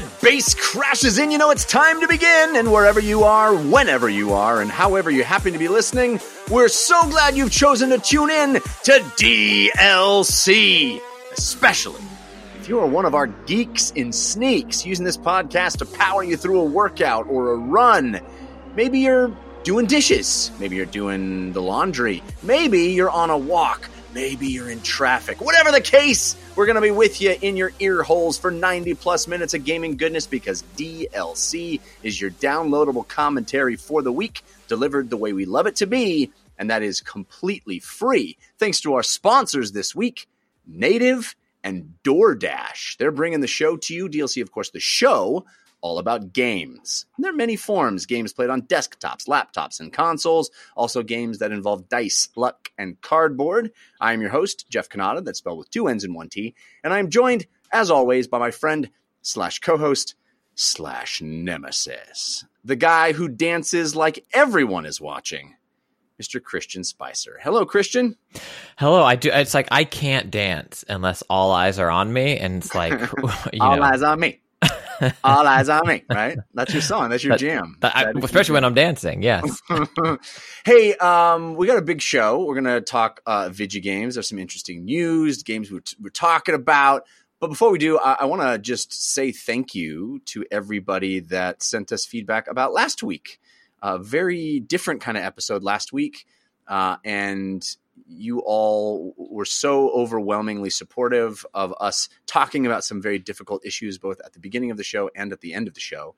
that bass crashes in, you know it's time to begin. And wherever you are, whenever you are, and however you happen to be listening, we're so glad you've chosen to tune in to DLC. Especially if you are one of our geeks in sneaks using this podcast to power you through a workout or a run. Maybe you're doing dishes. Maybe you're doing the laundry. Maybe you're on a walk. Maybe you're in traffic. Whatever the case, we're going to be with you in your ear holes for 90 plus minutes of gaming goodness because DLC is your downloadable commentary for the week, delivered the way we love it to be, and that is completely free. Thanks to our sponsors this week, Native and DoorDash. They're bringing the show to you. DLC, of course, the show all about games. And there are many forms games played on desktops, laptops, and consoles. Also, games that involve dice, luck, and cardboard. I am your host, Jeff Cannata, that's spelled with two N's and one T. And I am joined, as always, by my friend slash co host slash nemesis, the guy who dances like everyone is watching. Mr. Christian Spicer. Hello, Christian. Hello. I do. It's like I can't dance unless all eyes are on me, and it's like you all know, eyes on me. All eyes on me. Right? That's your song. That's your that- jam. that- I- That is especially your when I'm dancing. Yes. hey, um, we got a big show. We're gonna talk uh, video games. There's some interesting news, games we're, we're talking about. But before we do, I, I want to just say thank you to everybody that sent us feedback about last week. A very different kind of episode last week, uh, and you all were so overwhelmingly supportive of us talking about some very difficult issues, both at the beginning of the show and at the end of the show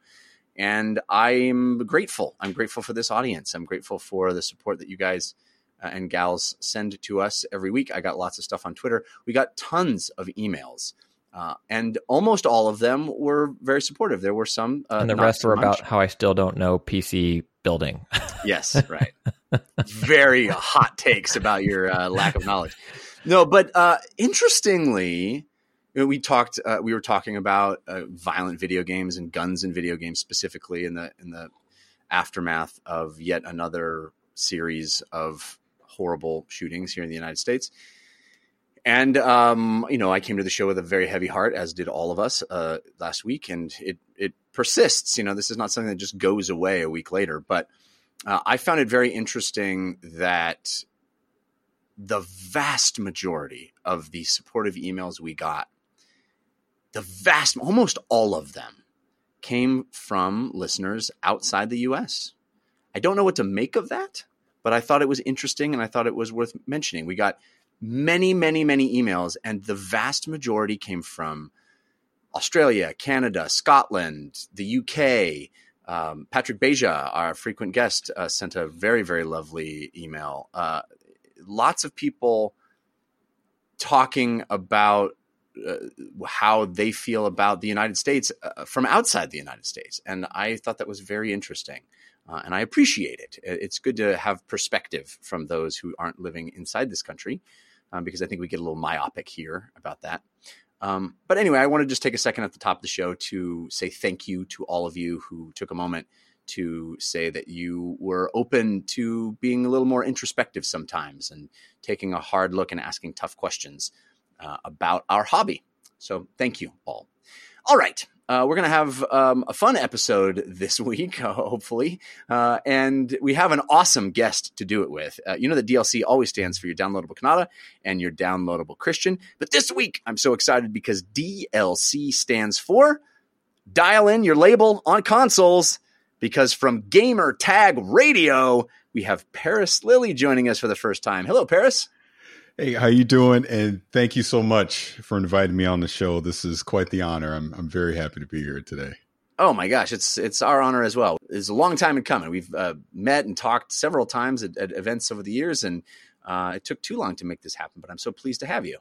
and I'm grateful. I'm grateful for this audience. I'm grateful for the support that you guys uh, and gals send to us every week. I got lots of stuff on Twitter. We got tons of emails, uh, and almost all of them were very supportive. There were some, uh, and the rest were much. about how I still don't know PC building. Yes, right. Very hot takes about your uh, lack of knowledge. No, but uh, interestingly, we talked. Uh, we were talking about uh, violent video games and guns in video games specifically in the in the aftermath of yet another series of horrible shootings here in the United States. And um, you know, I came to the show with a very heavy heart, as did all of us uh, last week, and it it persists. You know, this is not something that just goes away a week later. But uh, I found it very interesting that the vast majority of the supportive emails we got, the vast, almost all of them, came from listeners outside the U.S. I don't know what to make of that, but I thought it was interesting and I thought it was worth mentioning. We got many, many, many emails, and the vast majority came from Australia, Canada, Scotland, the UK. Um, Patrick Beja, our frequent guest, uh, sent a very, very lovely email. Uh, lots of people talking about uh, how they feel about the United States uh, from outside the United States. And I thought that was very interesting. Uh, and I appreciate it. It's good to have perspective from those who aren't living inside this country um, because I think we get a little myopic here about that. Um, but anyway, I want to just take a second at the top of the show to say thank you to all of you who took a moment to say that you were open to being a little more introspective sometimes and taking a hard look and asking tough questions uh, about our hobby. So thank you all. All right. Uh, we're going to have um, a fun episode this week, hopefully. Uh, and we have an awesome guest to do it with. Uh, you know that DLC always stands for your downloadable Cannata and your downloadable Christian. But this week, I'm so excited because DLC stands for Dial In Your Label on Consoles. Because from Gamer Tag Radio, we have Parris Lilly joining us for the first time. Hello, Parris. Hey, how you doing? And thank you so much for inviting me on the show. This is quite the honor. I'm I'm very happy to be here today. Oh my gosh, it's it's our honor as well. It's a long time in coming. We've uh, met and talked several times at, at events over the years, and uh, it took too long to make this happen. But I'm so pleased to have you.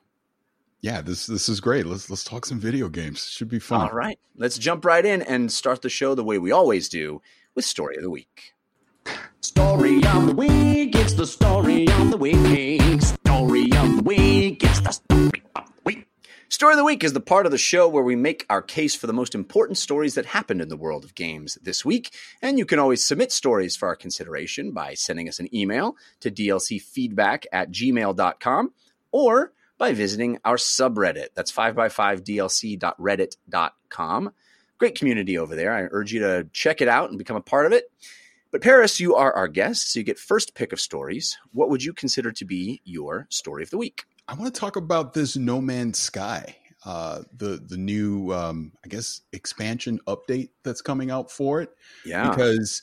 Yeah, this this is great. Let's let's talk some video games. Should be fun. All right, let's jump right in and start the show the way we always do with story of the week. Story of the week, it's the story of the week. Story of the week, it's the story of the week. Story of the Week is the part of the show where we make our case for the most important stories that happened in the world of games this week. And you can always submit stories for our consideration by sending us an email to dlcfeedback at gmail.com or by visiting our subreddit. That's 5x5dlc.reddit.com. Great community over there. I urge you to check it out and become a part of it. But Parris, you are our guest, so you get first pick of stories. What would you consider to be your story of the week? I want to talk about this No Man's Sky, uh, the the new, um, I guess, expansion update that's coming out for it. Yeah, because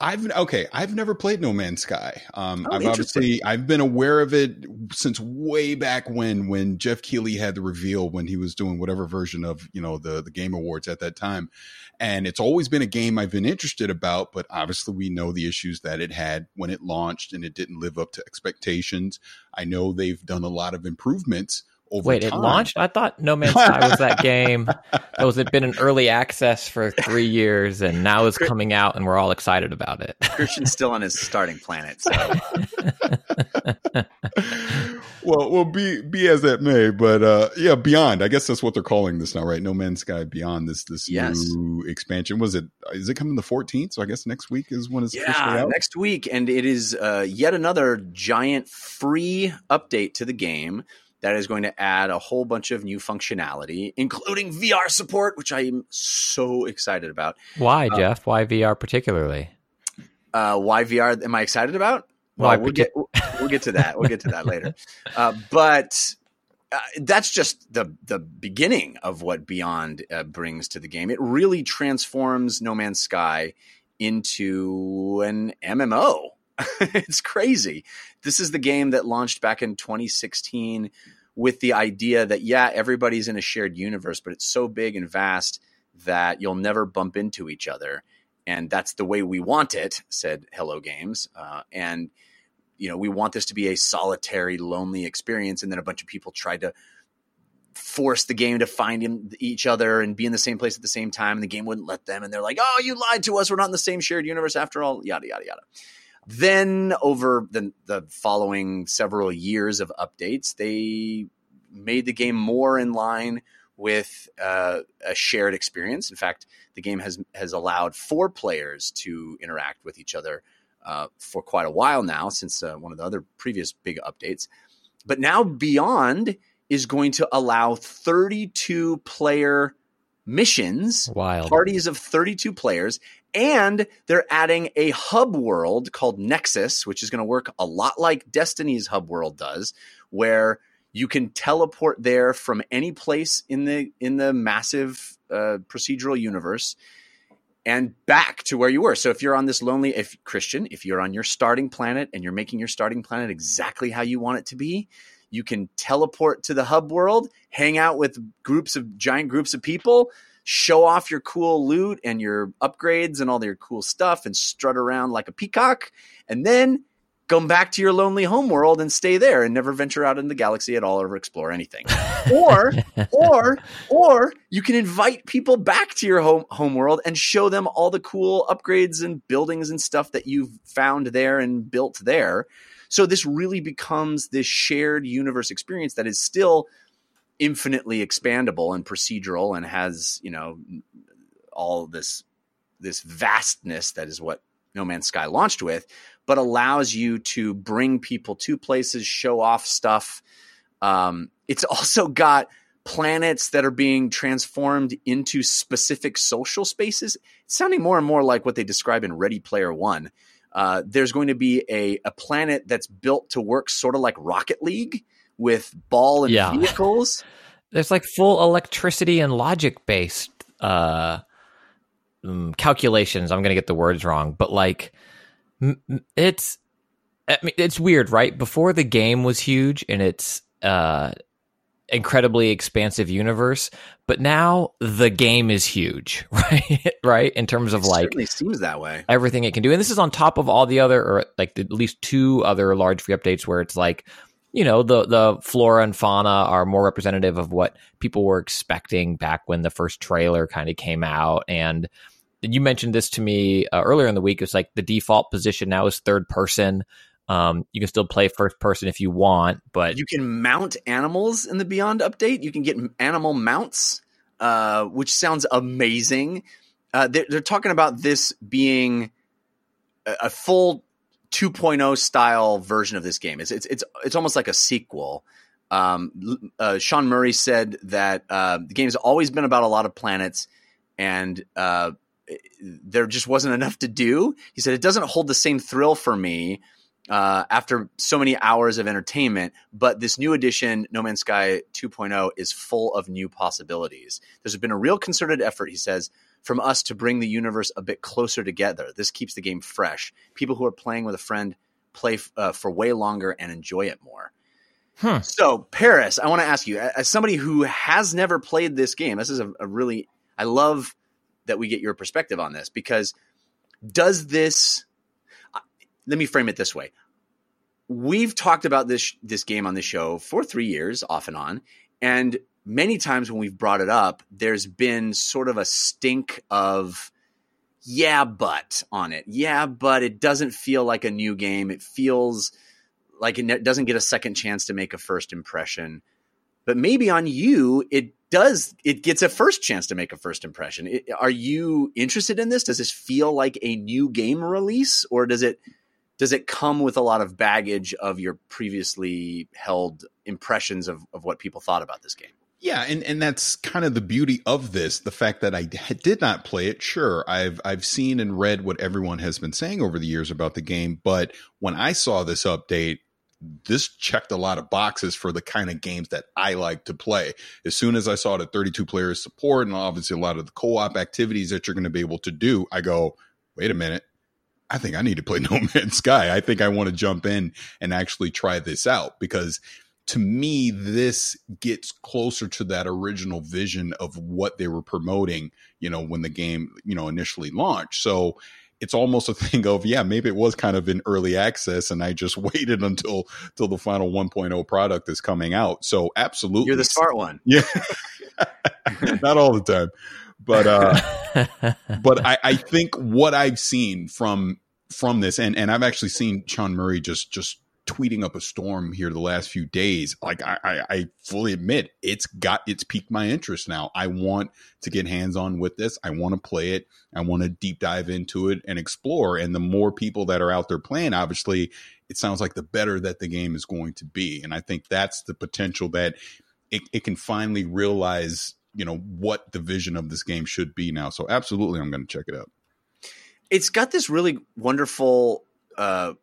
I've okay, I've never played No Man's Sky. Um, Oh, I've obviously I've been aware of it since way back when when Geoff Keighley had the reveal when he was doing whatever version of you know the the Game Awards at that time, and it's always been a game I've been interested about. But obviously, we know the issues that it had when it launched, and it didn't live up to expectations. I know they've done a lot of improvements over Wait, it launched? I thought No Man's Sky was that game that was it been in early access for three years and now is coming out and we're all excited about it. Christian's still on his starting planet. So well, well, be be as that may, but uh, yeah, Beyond. I guess that's what they're calling this now, right? No Man's Sky Beyond. This this Yes. new expansion. Was it? Is it coming the fourteenth? So I guess next week is when it's officially yeah, out. next week, and it is uh, yet another giant free update to the game that is going to add a whole bunch of new functionality, including VR support, which I am so excited about. Why, Jeff? Why VR particularly? Uh, why VR? Am I excited about? Well, we'll get we'll get to that. We'll get to that later. Uh, but uh, that's just the the beginning of what Beyond uh, brings to the game. It really transforms No Man's Sky into an MMO. it's crazy. This is the game that launched back in 2016 with the idea that yeah, everybody's in a shared universe, but it's so big and vast that you'll never bump into each other. And that's the way we want it, said Hello Games. Uh, and you know, we want this to be a solitary, lonely experience. And then a bunch of people tried to force the game to find each other and be in the same place at the same time. And the game wouldn't let them. And they're like, oh, you lied to us. We're not in the same shared universe after all, yada, yada, yada. Then, over the, the following several years of updates, they made the game more in line with uh, a shared experience. In fact, the game has has allowed four players to interact with each other uh, for quite a while now, since uh, one of the other previous big updates. But now Beyond is going to allow 32 player missions Wild. parties of 32 players and they're adding a hub world called nexus which is going to work a lot like destiny's hub world does where you can teleport there from any place in the in the massive uh, procedural universe and back to where you were. So if you're on this lonely if christian if you're on your starting planet and you're making your starting planet exactly how you want it to be you can teleport to the hub world, hang out with groups of giant groups of people, show off your cool loot and your upgrades and all your cool stuff and strut around like a peacock, and then come back to your lonely home world and stay there and never venture out in the galaxy at all or explore anything. or or or you can invite people back to your home home world and show them all the cool upgrades and buildings and stuff that you've found there and built there. So this really becomes this shared universe experience that is still infinitely expandable and procedural and has, you know, all this this vastness that is what No Man's Sky launched with, but allows you to bring people to places, show off stuff. Um, it's also got planets that are being transformed into specific social spaces. It's sounding more and more like what they describe in Ready Player One. Uh, there's going to be a, a planet that's built to work sort of like Rocket League with ball and Yeah. vehicles. There's like full electricity and logic based uh, um, calculations. I'm going to get the words wrong, but like m- it's I mean, it's weird, right? Before the game was huge and its uh, incredibly expansive universe, but now the game is huge, right? right? In terms of It like certainly seems that way. everything it can do. And this is on top of all the other, or like at least two other large free updates where it's like, you know, the the flora and fauna are more representative of what people were expecting back when the first trailer kind of came out. And you mentioned this to me uh, earlier in the week. It's like the default position now is third person. Um, you can still play first person if you want, but You can mount animals in the Beyond update. You can get animal mounts, uh, which sounds amazing. Uh, they're, they're talking about this being a, a full 2.0 style version of this game. It's it's it's, it's almost like a sequel. Um, uh, Sean Murray said that uh, the has always been about a lot of planets, and uh, there just wasn't enough to do. He said it doesn't hold the same thrill for me uh, after so many hours of entertainment. But this new edition, No Man's Sky 2.0, is full of new possibilities. There's been a real concerted effort, he says, from us to bring the universe a bit closer together. This keeps the game fresh. People who are playing with a friend play uh, for way longer and enjoy it more. Hmm. So, Parris, I want to ask you, as somebody who has never played this game, this is a, a really, I love that we get your perspective on this because does this, uh, let me frame it this way. We've talked about this this game on the show for three years, off and on, and many times when we've brought it up, there's been sort of a stink of yeah, but on it. Yeah, but it doesn't feel like a new game. It feels like it doesn't get a second chance to make a first impression. But maybe on you, it does. It gets a first chance to make a first impression. It, are you interested in this? Does this feel like a new game release, or does it does it come with a lot of baggage of your previously held impressions of, of what people thought about this game? Yeah, and and that's kind of the beauty of this, the fact that I did not play it. Sure, I've I've seen and read what everyone has been saying over the years about the game, but when I saw this update, this checked a lot of boxes for the kind of games that I like to play. As soon as I saw the 32 players support and obviously a lot of the co-op activities that you're going to be able to do, I go, "Wait a minute. I think I need to play No Man's Sky. I think I want to jump in and actually try this out because to me, this gets closer to that original vision of what they were promoting, you know, when the game, you know, initially launched. So it's almost a thing of, yeah, maybe it was kind of in early access and I just waited until till the final 1.0 product is coming out. So absolutely. You're the smart one. Yeah. Not all the time. But uh but I, I think what I've seen from from this, and and I've actually seen Sean Murray just just tweeting up a storm here the last few days. Like I, I, I fully admit it's got it's piqued my interest now. I want to get hands on with this. I want to play it. I want to deep dive into it and explore. And the more people that are out there playing, obviously, it sounds like the better that the game is going to be. And I think that's the potential that it, it can finally realize you know what the vision of this game should be now. So absolutely, I'm going to check it out. It's got this really wonderful, uh,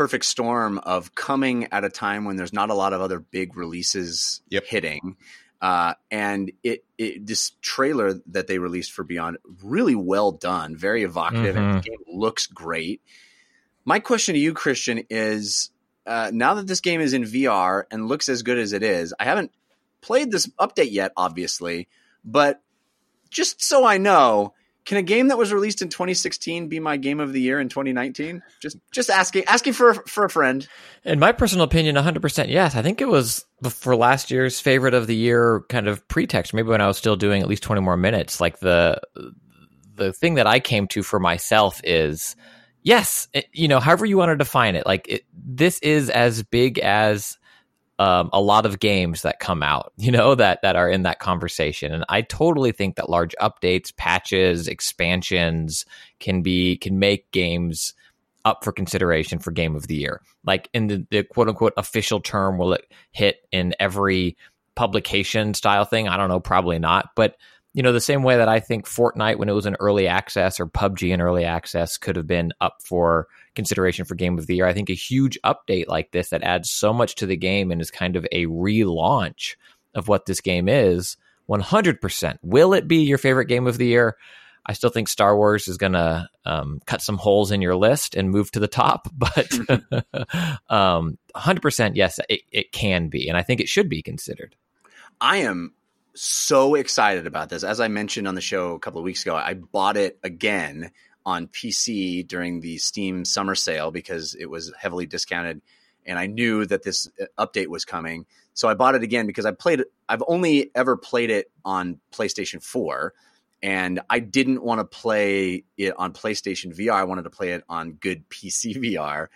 perfect storm of coming at a time when there's not a lot of other big releases Yep. hitting. Uh, and it, it this trailer that they released for Beyond really well done, very evocative, and the game looks great. My question to you, Christian, is uh, now that this game is in VR and looks as good as it is, I haven't played this update yet, obviously, but just so I know, can a game that was released in 2016 be my game of the year in 2019? Just just asking asking for for a friend. In my personal opinion, 100% yes. I think it was for last year's favorite of the year kind of pretext. Maybe when I was still doing at least 20 more minutes. Like the the thing that I came to for myself is yes, it, you know, however you want to define it. Like it, this is as big as um, a lot of games that come out, you know, that that are in that conversation. And I totally think that large updates, patches, expansions can be can make games up for consideration for game of the year. Like in the, the quote unquote official term, will it hit in every publication style thing? I don't know, probably not. But you know, the same way that I think Fortnite when it was in early access or PUBG in early access could have been up for consideration for game of the year. I think a huge update like this that adds so much to the game and is kind of a relaunch of what this game is 100%. Will it be your favorite game of the year? I still think Star Wars is going to um, cut some holes in your list and move to the top, but um, 100% yes, it, it can be. And I think it should be considered. I am so excited about this. As I mentioned on the show a couple of weeks ago, I bought it again on PC during the Steam summer sale because it was heavily discounted and I knew that this uh, update was coming. So I bought it again because I played it. I've only ever played it on PlayStation 4 and I didn't want to play it on PlayStation VR. I wanted to play it on good PC VR,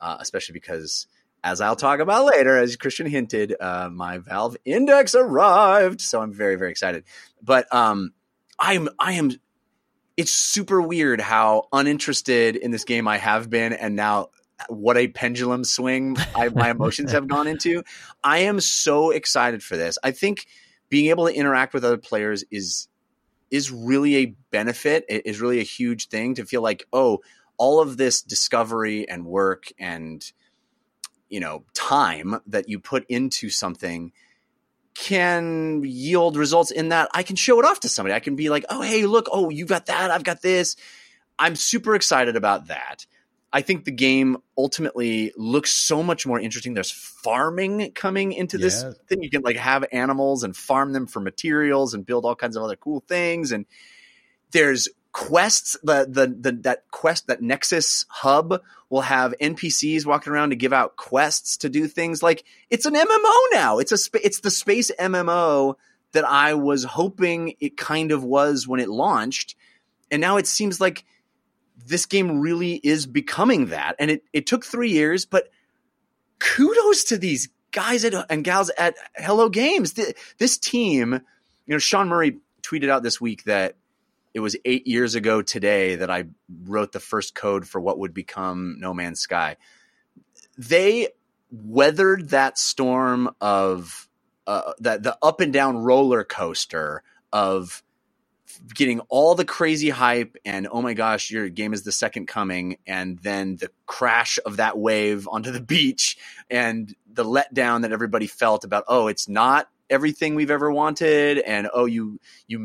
uh, especially because as I'll talk about later, as Christian hinted, uh, my Valve Index arrived, so I'm very very excited. But um, I'm I am. It's super weird how uninterested in this game I have been, and now what a pendulum swing I, my emotions have gone into. I am so excited for this. I think being able to interact with other players is is really a benefit. It is really a huge thing to feel like, oh, all of this discovery and work and you know time that you put into something can yield results in that I can show it off to somebody. I can be like, "Oh, hey, look, oh, you got that, I've got this." I'm super excited about that. I think the game ultimately looks so much more interesting. There's farming coming into this Yeah. thing. You can like have animals and farm them for materials and build all kinds of other cool things. And there's quests. The the, the that quest that Nexus hub will have NPCs walking around to give out quests to do things. Like it's an MMO now. It's a spa- it's the space MMO that I was hoping it kind of was when it launched, and now it seems like this game really is becoming that. And it, it took three years, but kudos to these guys at, and gals at Hello Games. Th- This team, you know, Sean Murray tweeted out this week that it was eight years ago today that I wrote the first code for what would become No Man's Sky. They weathered that storm of uh, that the up and down roller coaster of getting all the crazy hype and oh my gosh, your game is the second coming, and then the crash of that wave onto the beach and the letdown that everybody felt about oh, it's not everything we've ever wanted, and oh, you you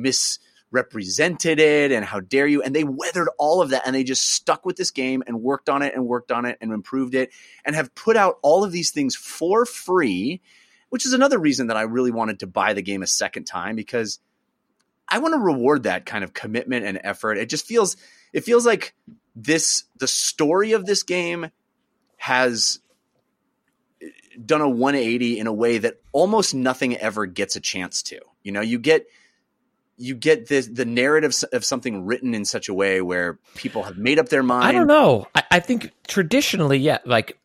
misrepresented it, and how dare you? And they weathered all of that, and they just stuck with this game and worked on it and worked on it and improved it, and have put out all of these things for free. Which is another reason that I really wanted to buy the game a second time because I want to reward that kind of commitment and effort. It just feels it feels like this the story of this game has eh, done a 180 in a way that almost nothing ever gets a chance to. You know, you get you get the the narrative of something written in such a way where people have made up their mind. I don't know. I, I think traditionally, yeah, like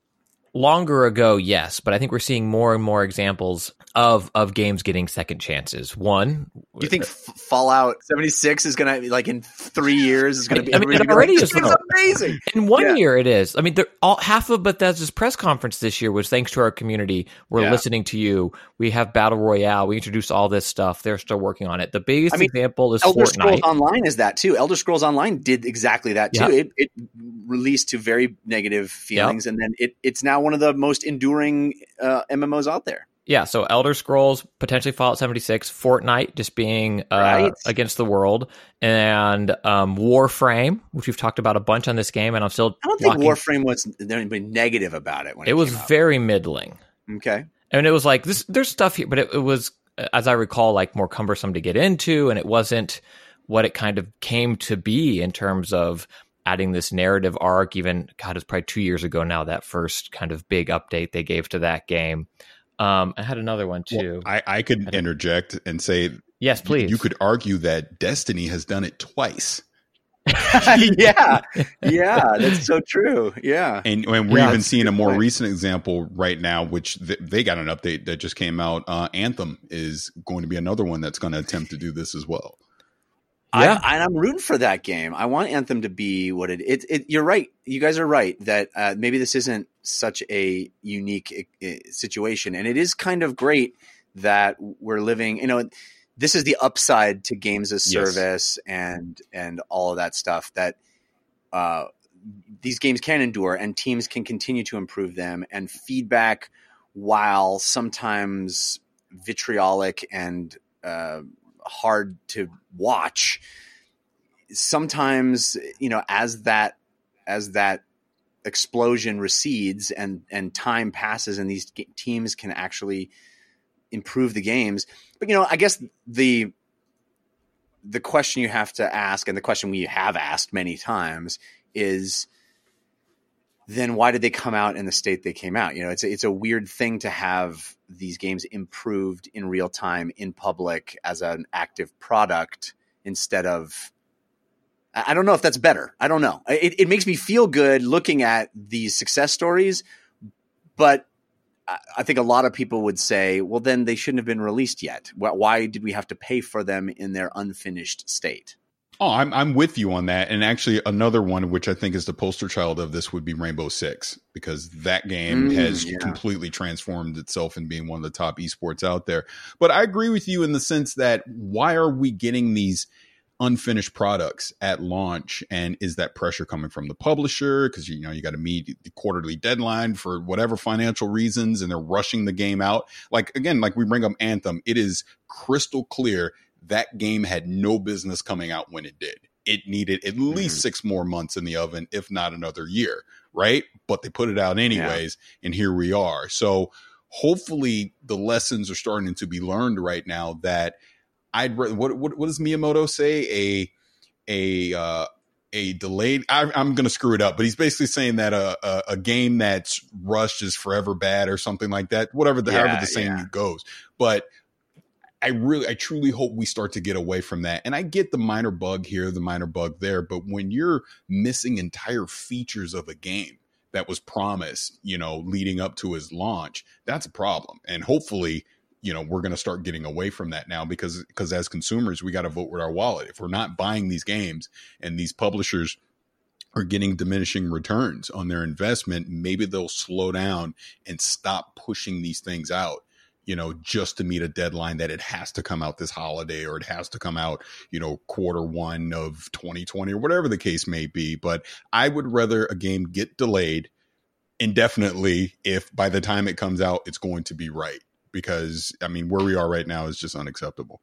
longer ago, yes, but I think we're seeing more and more examples of of games getting second chances. One, Do you think F- Fallout 76 is going to like in 3 years is going to be I mean, it already like, is, "This amazing. In one Yeah. year, it is. I mean, all, half of Bethesda's press conference this year was thanks to our community. We're Yeah. listening to you. We have Battle Royale. We introduced all this stuff. They're still working on it. The biggest I mean, example is Elder Scrolls Online is that too. Elder Scrolls Online did exactly that too. Yeah. It, it released to very negative feelings, and then it, it's now one of the most enduring uh, MMOs out there. Yeah, so Elder Scrolls, potentially Fallout 76, Fortnite just being uh, Right. against the world, and um, Warframe, which we've talked about a bunch on this game, and I'm still I don't think walking- Warframe was there anybody negative about it when it, It was very middling. okay. and it was like this there's stuff here but it, it was as i recall like more cumbersome to get into and it wasn't what it kind of came to be in terms of adding this narrative arc even god it's probably two years ago now that first kind of big update they gave to that game um i had another one too I, I could interject and say yes please you could argue that Destiny has done it twice. yeah, yeah, that's so true. Yeah, And, and we're Yeah, even seeing a more point. recent example right now, which th- they got an update that just came out. Uh, Anthem is going to be another one that's going to attempt to do this as well. Yeah. I, and I'm rooting for that game. I want Anthem to be what it. It. it you're right. You guys are right that uh, maybe this isn't such a unique uh, situation, and it is kind of great that we're living. You know, this is the upside to games as Yes. service and and all of that stuff that. Uh, these games can endure and teams can continue to improve them and feedback while sometimes vitriolic and uh, hard to watch sometimes you know as that as that explosion recedes and and time passes and these teams can actually improve the games. But you know, I guess the the question you have to ask, and the question we have asked many times, is then why did they come out in the state they came out? You know, it's a, it's a weird thing to have these games improved in real time in public as an active product instead of. I don't know if that's better. I don't know. It, it makes me feel good looking at these success stories, but I think a lot of people would say, well, then they shouldn't have been released yet. Why did we have to pay for them in their unfinished state? Oh, I'm I'm with you on that. And actually, another one which I think is the poster child of this would be Rainbow Six because that game mm, has yeah. completely transformed itself in being one of the top esports out there. But I agree with you in the sense that why are we getting these unfinished products at launch and is that pressure coming from the publisher because you know you got to meet the quarterly deadline for whatever financial reasons and they're rushing the game out like again like we bring up anthem it is crystal clear that game had no business coming out when it did. It needed at least mm-hmm. six more months in the oven, if not another year, right? But they put it out anyways, yeah. and here we are. So hopefully the lessons are starting to be learned right now that I'd what what, what does Miyamoto say? A a uh, a delayed. I, am going to screw it up, but he's basically saying that a, a, a game that's rushed is forever bad or something like that. Whatever the yeah, however the saying yeah. goes, but I really, I truly hope we start to get away from that. And I get the minor bug here, the minor bug there, but when you're missing entire features of a game that was promised, you know, leading up to his launch, that's a problem. And hopefully, you know, we're going to start getting away from that now because because as consumers, we got to vote with our wallet. If we're not buying these games and these publishers are getting diminishing returns on their investment, maybe they'll slow down and stop pushing these things out you know, just to meet a deadline that it has to come out this holiday or it has to come out, you know, quarter one of 2020 or whatever the case may be. But I would rather a game get delayed indefinitely if by the time it comes out, it's going to be right. Because, I mean, where we are right now is just unacceptable.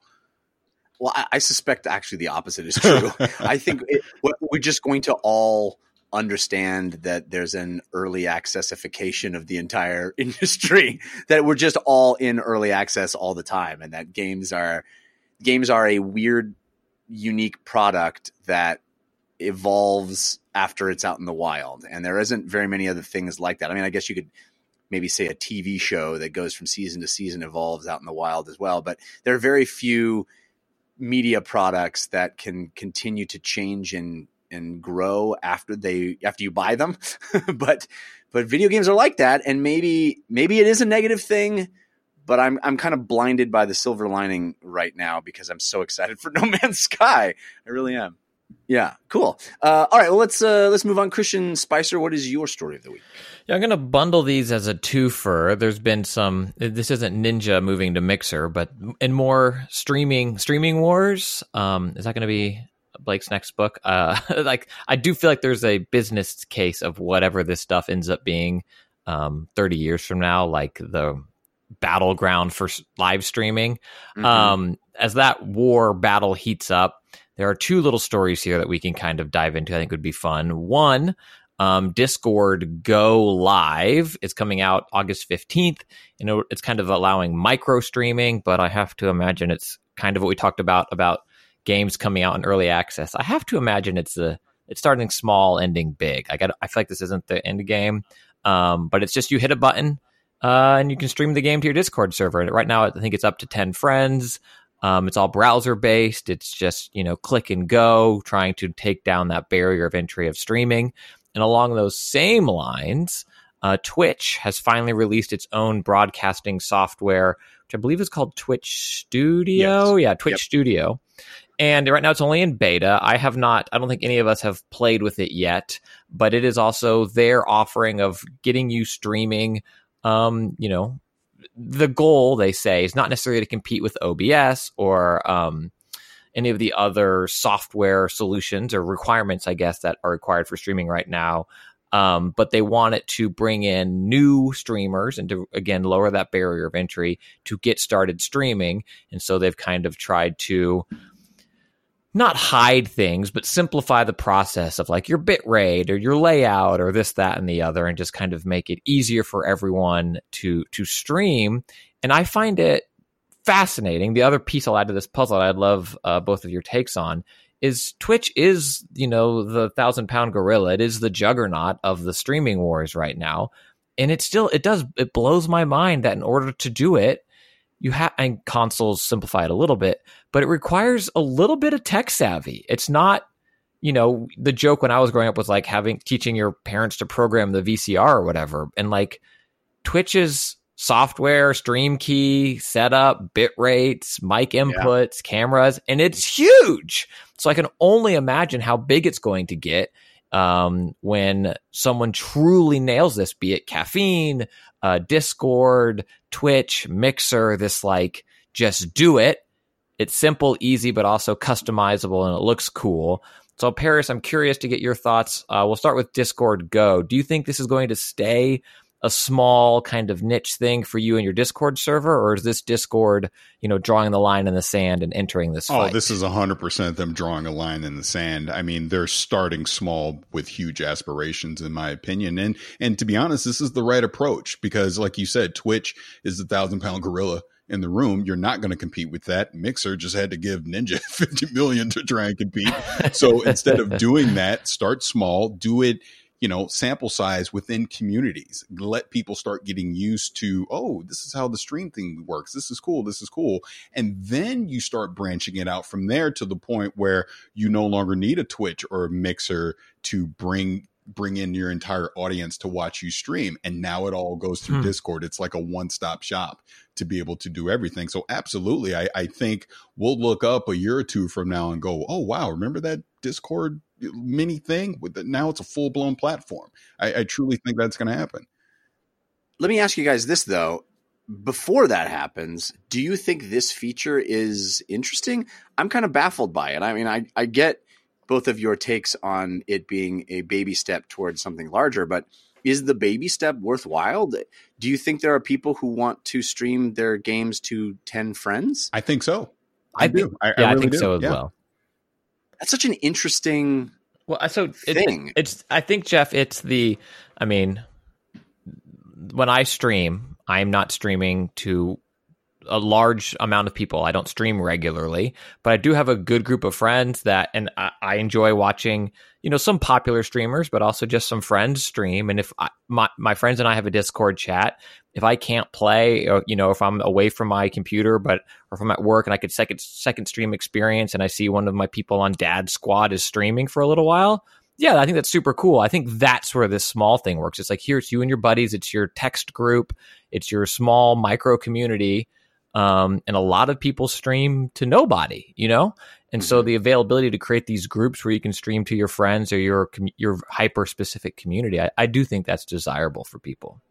Well, I, I suspect actually the opposite is true. I think it, we're just going to all understand that there's an early accessification of the entire industry that we're just all in early access all the time and that games are games are a weird unique product that evolves after it's out in the wild. And there isn't very many other things like that. I mean i guess you could maybe say a tv show that goes from season to season evolves out in the wild as well but there are very few media products that can continue to change and and grow after they after you buy them. but but video games are like that, and maybe maybe it is a negative thing. But I'm I'm kind of blinded by the silver lining right now because I'm so excited for No Man's Sky. I really am. Yeah, cool. Uh, all right, well let's uh, let's move on. Christian Spicer, what is your story of the week? Yeah, I'm going to bundle these as a twofer. There's been some. This isn't Ninja moving to Mixer, but in more streaming streaming wars. Um, is that going to be Blake's next book. Uh, like I do feel like there's a business case of whatever this stuff ends up being um, 30 years from now, like the battleground for live streaming. Mm-hmm. Um, as that war battle heats up, there are two little stories here that we can kind of dive into. I think would be fun. One, um, Discord Go Live is coming out August 15th. You know, it's kind of allowing micro streaming, but I have to imagine it's kind of what we talked about about games coming out in early access. I have to imagine it's a it's starting small, ending big. I got I feel like this isn't the end game, um, but it's just you hit a button uh, and you can stream the game to your Discord server. And right now, I think it's up to ten friends. Um, it's all browser based. It's just you know click and go, trying to take down that barrier of entry of streaming. And along those same lines, uh, Twitch has finally released its own broadcasting software, which I believe is called Twitch Studio. Yes. Yeah, Twitch yep. Studio and right now it's only in beta. I have not, I don't think any of us have played with it yet, but it is also their offering of getting you streaming. Um, you know, the goal they say is not necessarily to compete with OBS or um, any of the other software solutions or requirements, I guess, that are required for streaming right now. Um, but they want it to bring in new streamers and to again lower that barrier of entry to get started streaming. And so they've kind of tried to not hide things, but simplify the process of like your bit rate or your layout or this, that, and the other, and just kind of make it easier for everyone to to stream. And I find it fascinating. The other piece I'll add to this puzzle, I'd love uh, both of your takes on, is Twitch is you know the thousand pound gorilla. It is the juggernaut of the streaming wars right now, and it still it does it blows my mind that in order to do it, you have and consoles simplify it a little bit, but it requires a little bit of tech savvy. It's not you know the joke when I was growing up was like having teaching your parents to program the VCR or whatever, and like Twitch's software, stream key, setup, bit rates, mic inputs, yeah. cameras, and it's huge. So I can only imagine how big it's going to get um, when someone truly nails this, be it caffeine, uh, Discord, Twitch, Mixer, this like just do it. It's simple, easy, but also customizable and it looks cool. So, Parris, I'm curious to get your thoughts. Uh, we'll start with Discord Go. Do you think this is going to stay a small kind of niche thing for you and your Discord server, or is this Discord, you know, drawing the line in the sand and entering this? Oh, this is hundred percent them drawing a line in the sand. I mean, they're starting small with huge aspirations, in my opinion, and and to be honest, this is the right approach because, like you said, Twitch is the thousand pound gorilla in the room. You're not going to compete with that. Mixer just had to give Ninja 50 million to try and compete. So instead of doing that, start small, do it you know sample size within communities let people start getting used to oh this is how the stream thing works. This is cool. This is cool. And then you start branching it out from there to the point where you no longer need a twitch or a mixer to bring bring in your entire audience to watch you stream. And now it all goes through hmm. discord. It's like a one-stop shop to be able to do everything. So absolutely I, I think we'll look up a year or two from now and go oh wow. Remember that discord mini thing with the, now it's a full-blown platform I, I truly think that's going to happen let me ask you guys this though before that happens, do you think this feature is interesting? I'm kind of baffled by it. I mean, I, I get both of your takes on it being a baby step towards something larger, but is the baby step worthwhile? Do you think there are people who want to stream their games to 10 friends? I think so. I, I do. I, yeah, I, really I think do. so as yeah. well. That's such an interesting well, uh, so thing. It, it's I think Jeff, it's the I mean when I stream, I'm not streaming to a large amount of people. I don't stream regularly, but I do have a good group of friends that, and I, I enjoy watching, you know, some popular streamers, but also just some friends stream. And if I, my, my friends and I have a Discord chat, if I can't play, or, you know, if I'm away from my computer, but, or if I'm at work and I could second, second stream experience and I see one of my people on dad squad is streaming for a little while, yeah, I think that's super cool. I think that's where this small thing works. It's like here, it's you and your buddies, it's your text group, it's your small micro community um, and a lot of people stream to nobody, you know? And mm-hmm. so the availability to create these groups where you can stream to your friends or your your hyper specific community, I, I do think that's desirable for people.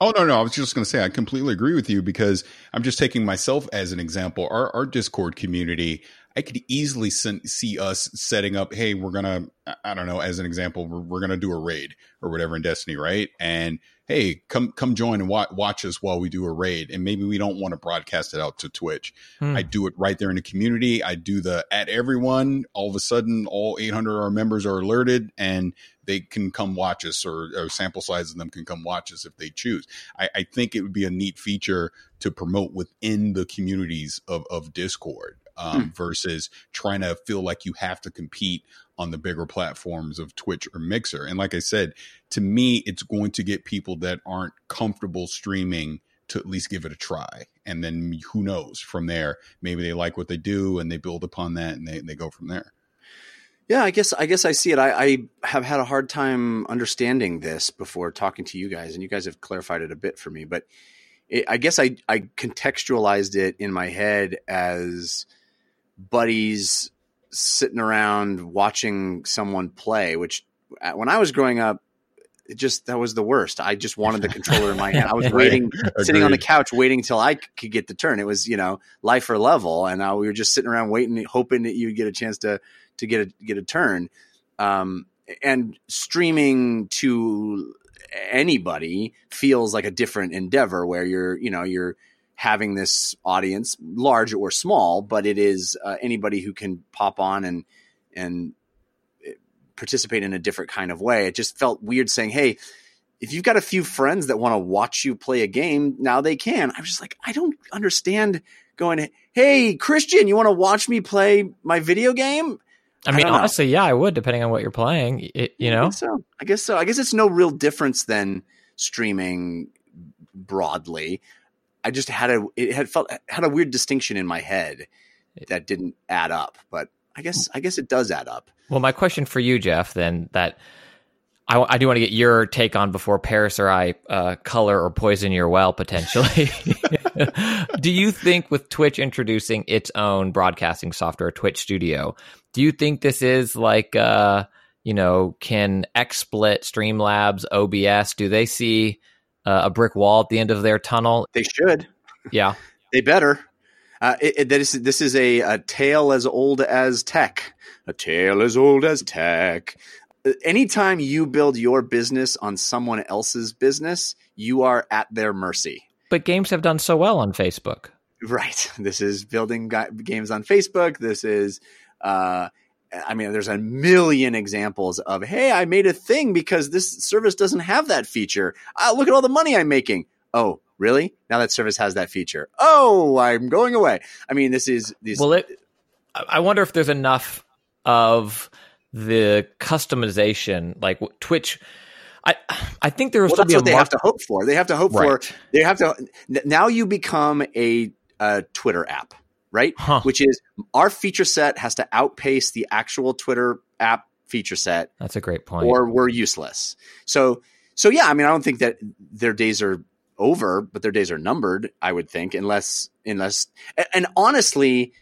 Oh no, no, I was just going to say I completely agree with you because I'm just taking myself as an example. Our our Discord community, I could easily see us setting up. Hey, we're gonna, I don't know, as an example, we're, we're gonna do a raid or whatever in Destiny, right? And hey, come come join and watch, watch us while we do a raid. And maybe we don't want to broadcast it out to Twitch. Hmm. I do it right there in the community. I do the at everyone. All of a sudden, all 800 of our members are alerted and they can come watch us or, or sample size of them can come watch us if they choose. I, I, think it would be a neat feature to promote within the communities of, of Discord um, hmm. versus trying to feel like you have to compete on the bigger platforms of Twitch or Mixer. And like I said, to me, it's going to get people that aren't comfortable streaming to at least give it a try. And then who knows from there, maybe they like what they do and they build upon that and they, they go from there. Yeah, I guess I guess I see it. I, I, have had a hard time understanding this before talking to you guys, and you guys have clarified it a bit for me. But it, I guess I I contextualized it in my head as buddies sitting around watching someone play. Which uh, when I was growing up, it just that was the worst. I just wanted the controller in my hand. I was waiting, sitting on the couch, waiting until I could get the turn. It was you know life or level, and we were just sitting around waiting, hoping that you'd get a chance to to get a get a turn. Um, and streaming to anybody feels like a different endeavor where you're you know you're having this audience large or small but it is uh, anybody who can pop on and and participate in a different kind of way it just felt weird saying hey if you've got a few friends that want to watch you play a game, now they can. I'm just like, I don't understand going, Hey, Christian, you want to watch me play my video game? I mean, don't honestly, yeah, I would, depending on what you're playing. It, you know, guess so. I guess so. I guess it's no real difference than streaming broadly. I just had a it had felt had a weird distinction in my head that didn't add up, but I guess I guess it does add up. Well, my question for you, Jeff, then that I, I do want to get your take on before Parris or I uh, color or poison your well potentially. do you think with Twitch introducing its own broadcasting software, Twitch Studio, do you think this is like, uh, you know, can XSplit, Streamlabs, OBS, do they see uh, a brick wall at the end of their tunnel? They should. Yeah. They better. Uh, it, it, this, this is a, a tale as old as tech. A tale as old as tech. Uh, Anytime you build your business on someone else's business, you are at their mercy. But games have done so well on Facebook. Right. This is building ga- games on Facebook. This is, uh, I mean, there's a million examples of, hey, I made a thing because this service doesn't have that feature. Ah, look at all the money I'm making. Oh, really? Now that service has that feature. Oh, I'm going away. I mean, this is these. Well, it. I wonder if there's enough of the customization, like Twitch. I I think there will well, still that's be a what they mark- have to hope for. They have to hope for. They have to. Now you become a, a Twitter app, right? Huh. Which is our feature set has to outpace the actual Twitter app feature set That's a great point. or we're useless. So so yeah, I mean I don't think that their days are over, but their days are numbered, I would think, unless unless and honestly,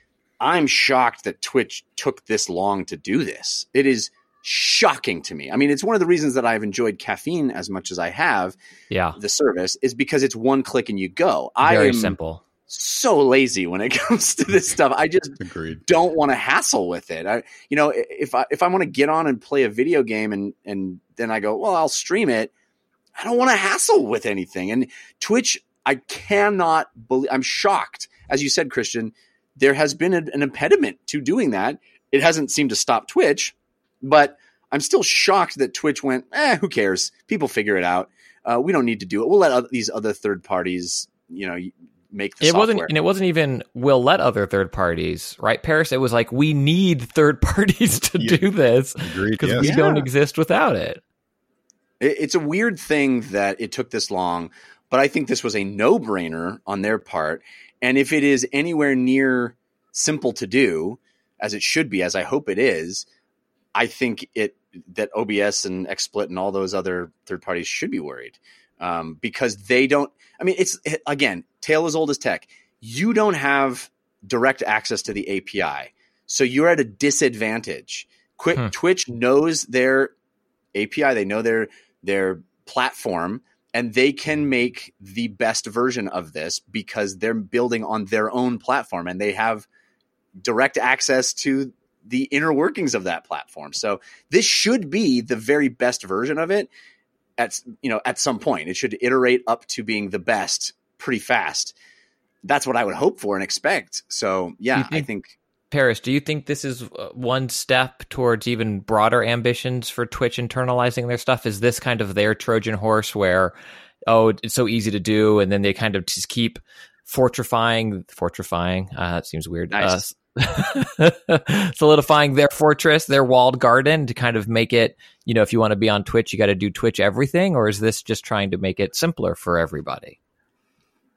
I'm shocked that Twitch took this long to do this. It is shocking to me. I mean, it's one of the reasons that I've enjoyed caffeine as much as I have, yeah, the service, is because it's one click and you go. very I am simple. So lazy when it comes to this stuff. I just Agreed. don't want to hassle with it. I, you know, if I if I want to get on and play a video game and and then I go, well, I'll stream it. I don't want to hassle with anything. And Twitch, I cannot believe. I'm shocked, as you said, Christian. There has been an, an impediment to doing that. It hasn't seemed to stop Twitch, but I'm still shocked that Twitch went. Eh, who cares? People figure it out. Uh, we don't need to do it. We'll let other, these other third parties, you know, make the It software. wasn't, and it wasn't even we'll let other third parties, right, Parris? It was like we need third parties to Yeah. do this because Yes. we Yeah. don't exist without it. It- It's a weird thing that it took this long, but I think this was a no brainer on their part. And if it is anywhere near simple to do, as it should be, as I hope it is, I think it that OBS and XSplit and all those other third parties should be worried um, because they don't. I mean, it's again, tale as old as tech. You don't have direct access to the API, so you're at a disadvantage. Hmm. Twitch knows their API. They know their their platform and they can make the best version of this because they're building on their own platform and they have direct access to the inner workings of that platform. So this should be the very best version of it at you know at some point. It should iterate up to being the best pretty fast. That's what I would hope for and expect. So yeah, I think- think Parris, do you think this is uh, one step towards even broader ambitions for Twitch internalizing their stuff? Is this kind of their Trojan horse where, oh, it's so easy to do, and then they kind of just keep fortifying, fortifying? Uh, that seems weird. Nice. Uh, solidifying their fortress, their walled garden to kind of make it, you know, if you want to be on Twitch, you got to do Twitch everything, or is this just trying to make it simpler for everybody?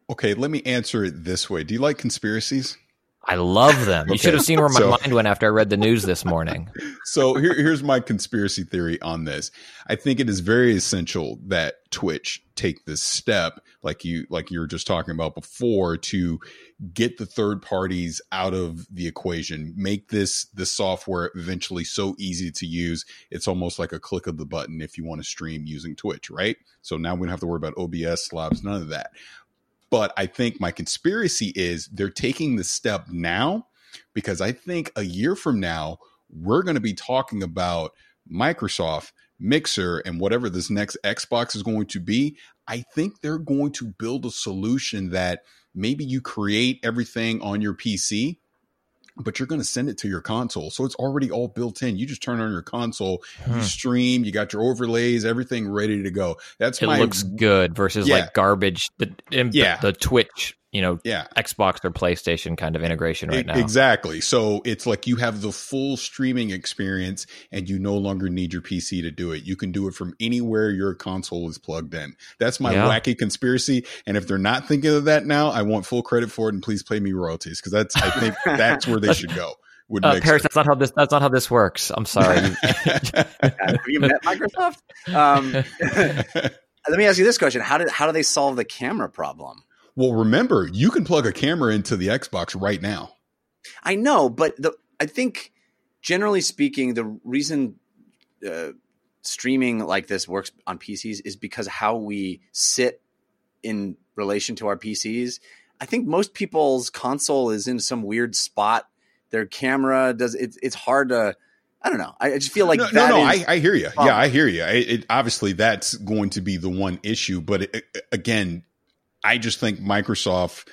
Okay, let me answer it this way. Do you like conspiracies? I love them. You Okay. should have seen where my So- mind went after I read the news this morning. So here, here's my conspiracy theory on this. I think it is very essential that Twitch take this step, like you like you were just talking about before, to get the third parties out of the equation. Make this the software eventually so easy to use. It's almost like a click of the button if you want to stream using Twitch, right? So now we don't have to worry about OBS slabs, none of that. But I think my conspiracy is they're taking the step now because I think a year from now, we're going to be talking about Microsoft, Mixer, and whatever this next Xbox is going to be. I think they're going to build a solution that maybe you create everything on your PC, but you're going to send it to your console. So it's already all built in. You just turn on your console, Hmm. you stream, you got your overlays, everything ready to go. That's It my looks good versus Yeah. like garbage. The, Yeah. the Twitch, you know, yeah. Xbox or PlayStation kind of integration right now. Exactly. So it's like you have the full streaming experience and you no longer need your PC to do it. You can do it from anywhere your console is plugged in. That's my Yeah. wacky conspiracy. And if they're not thinking of that now, I want full credit for it and please pay me royalties because that's I think that's where they should go. Would Uh, make sense. that's not how this. That's not how this works. I'm sorry. Have you met Microsoft? Um, let me ask you this question: How did how do they solve the camera problem? Well, remember, you can plug a camera into the Xbox right now. I know, but the I think generally speaking, the reason uh, streaming like this works on PCs is because how we sit in relation to our PCs. I think most people's console is in some weird spot. Their camera does it's it's hard to. I don't know. I just feel like no, no, no, I, I hear you. Yeah, I hear you. It, it, obviously, that's going to be the one issue. But it, again, I just think Microsoft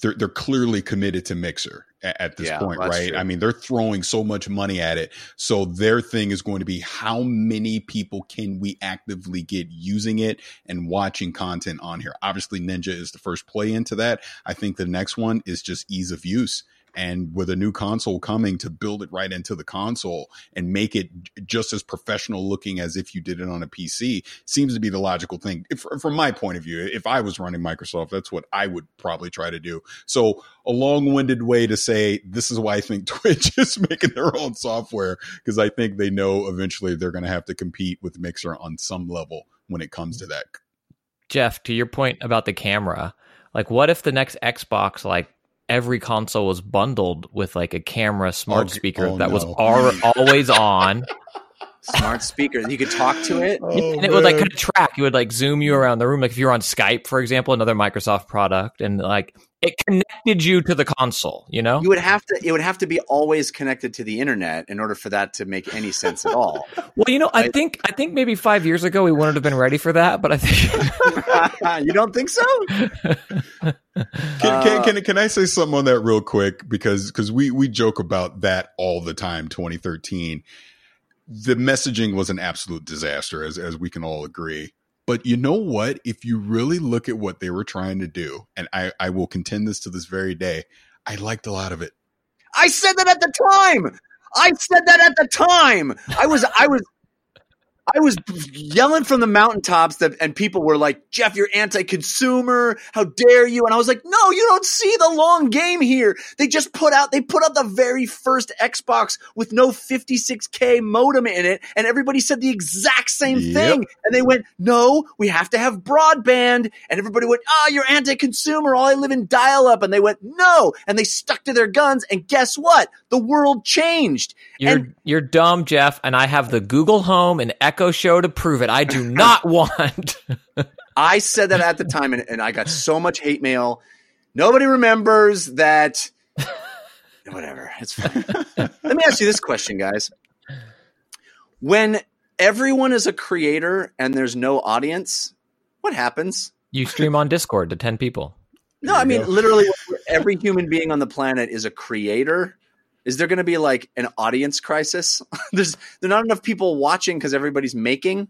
they're they're clearly committed to Mixer at, at this Yeah, point, right? true. I mean, they're throwing so much money at it. So their thing is going to be how many people can we actively get using it and watching content on here. Obviously, Ninja is the first play into that. I think the next one is just ease of use. And with a new console coming to build it right into the console and make it just as professional looking as if you did it on a PC seems to be the logical thing. If, from my point of view, if I was running Microsoft, that's what I would probably try to do. So a long winded way to say this is why I think Twitch is making their own software because I think they know eventually they're going to have to compete with Mixer on some level when it comes to that. Jeff, to your point about the camera, like what if the next Xbox, like every console was bundled with like a camera smart Oh, speaker oh, that was no. al- always on, smart speaker. You could talk to it. Oh, and it would like kind of track. It would like zoom you around the room, like if you're on Skype, for example, another Microsoft product, and like it connected you to the console. You know, You would have to. It would have to be always connected to the internet in order for that to make any sense at all. well, you know, I think I think maybe five years ago we wouldn't have been ready for that, but I think you don't think so? Can, Uh, can, can, can I say something on that real quick? Because because we, we joke about that all the time, 2013. The messaging was an absolute disaster, as, as we can all agree. But you know what? If you really look at what they were trying to do, and I, I will contend this to this very day, I liked a lot of it. I said that at the time. I said that at the time. I was I was I was yelling from the mountaintops that and people were like, "Jeff, you're anti-consumer. How dare you?" And I was like, "No, you don't see the long game here. They just put out they put out the very first Xbox with no 56K modem in it and everybody said the exact same Yep. thing. And they went, "No, we have to have broadband." And everybody went, "Ah, you're anti-consumer. All I live in dial-up." And they went, "No." And they stuck to their guns and guess what? The world changed. you're And- you're dumb, Jeff, and I have the Google Home and Echo Show to prove it. I do not want. I said that at the time, and, and I got so much hate mail. Nobody remembers that. Whatever. It's fine. Let me ask you this question, guys. When everyone is a creator and there's no audience, what happens? you stream on Discord to ten people. No, I mean, literally, every human being on the planet is a creator. Is there going to be like an audience crisis? There's there not enough people watching because everybody's making.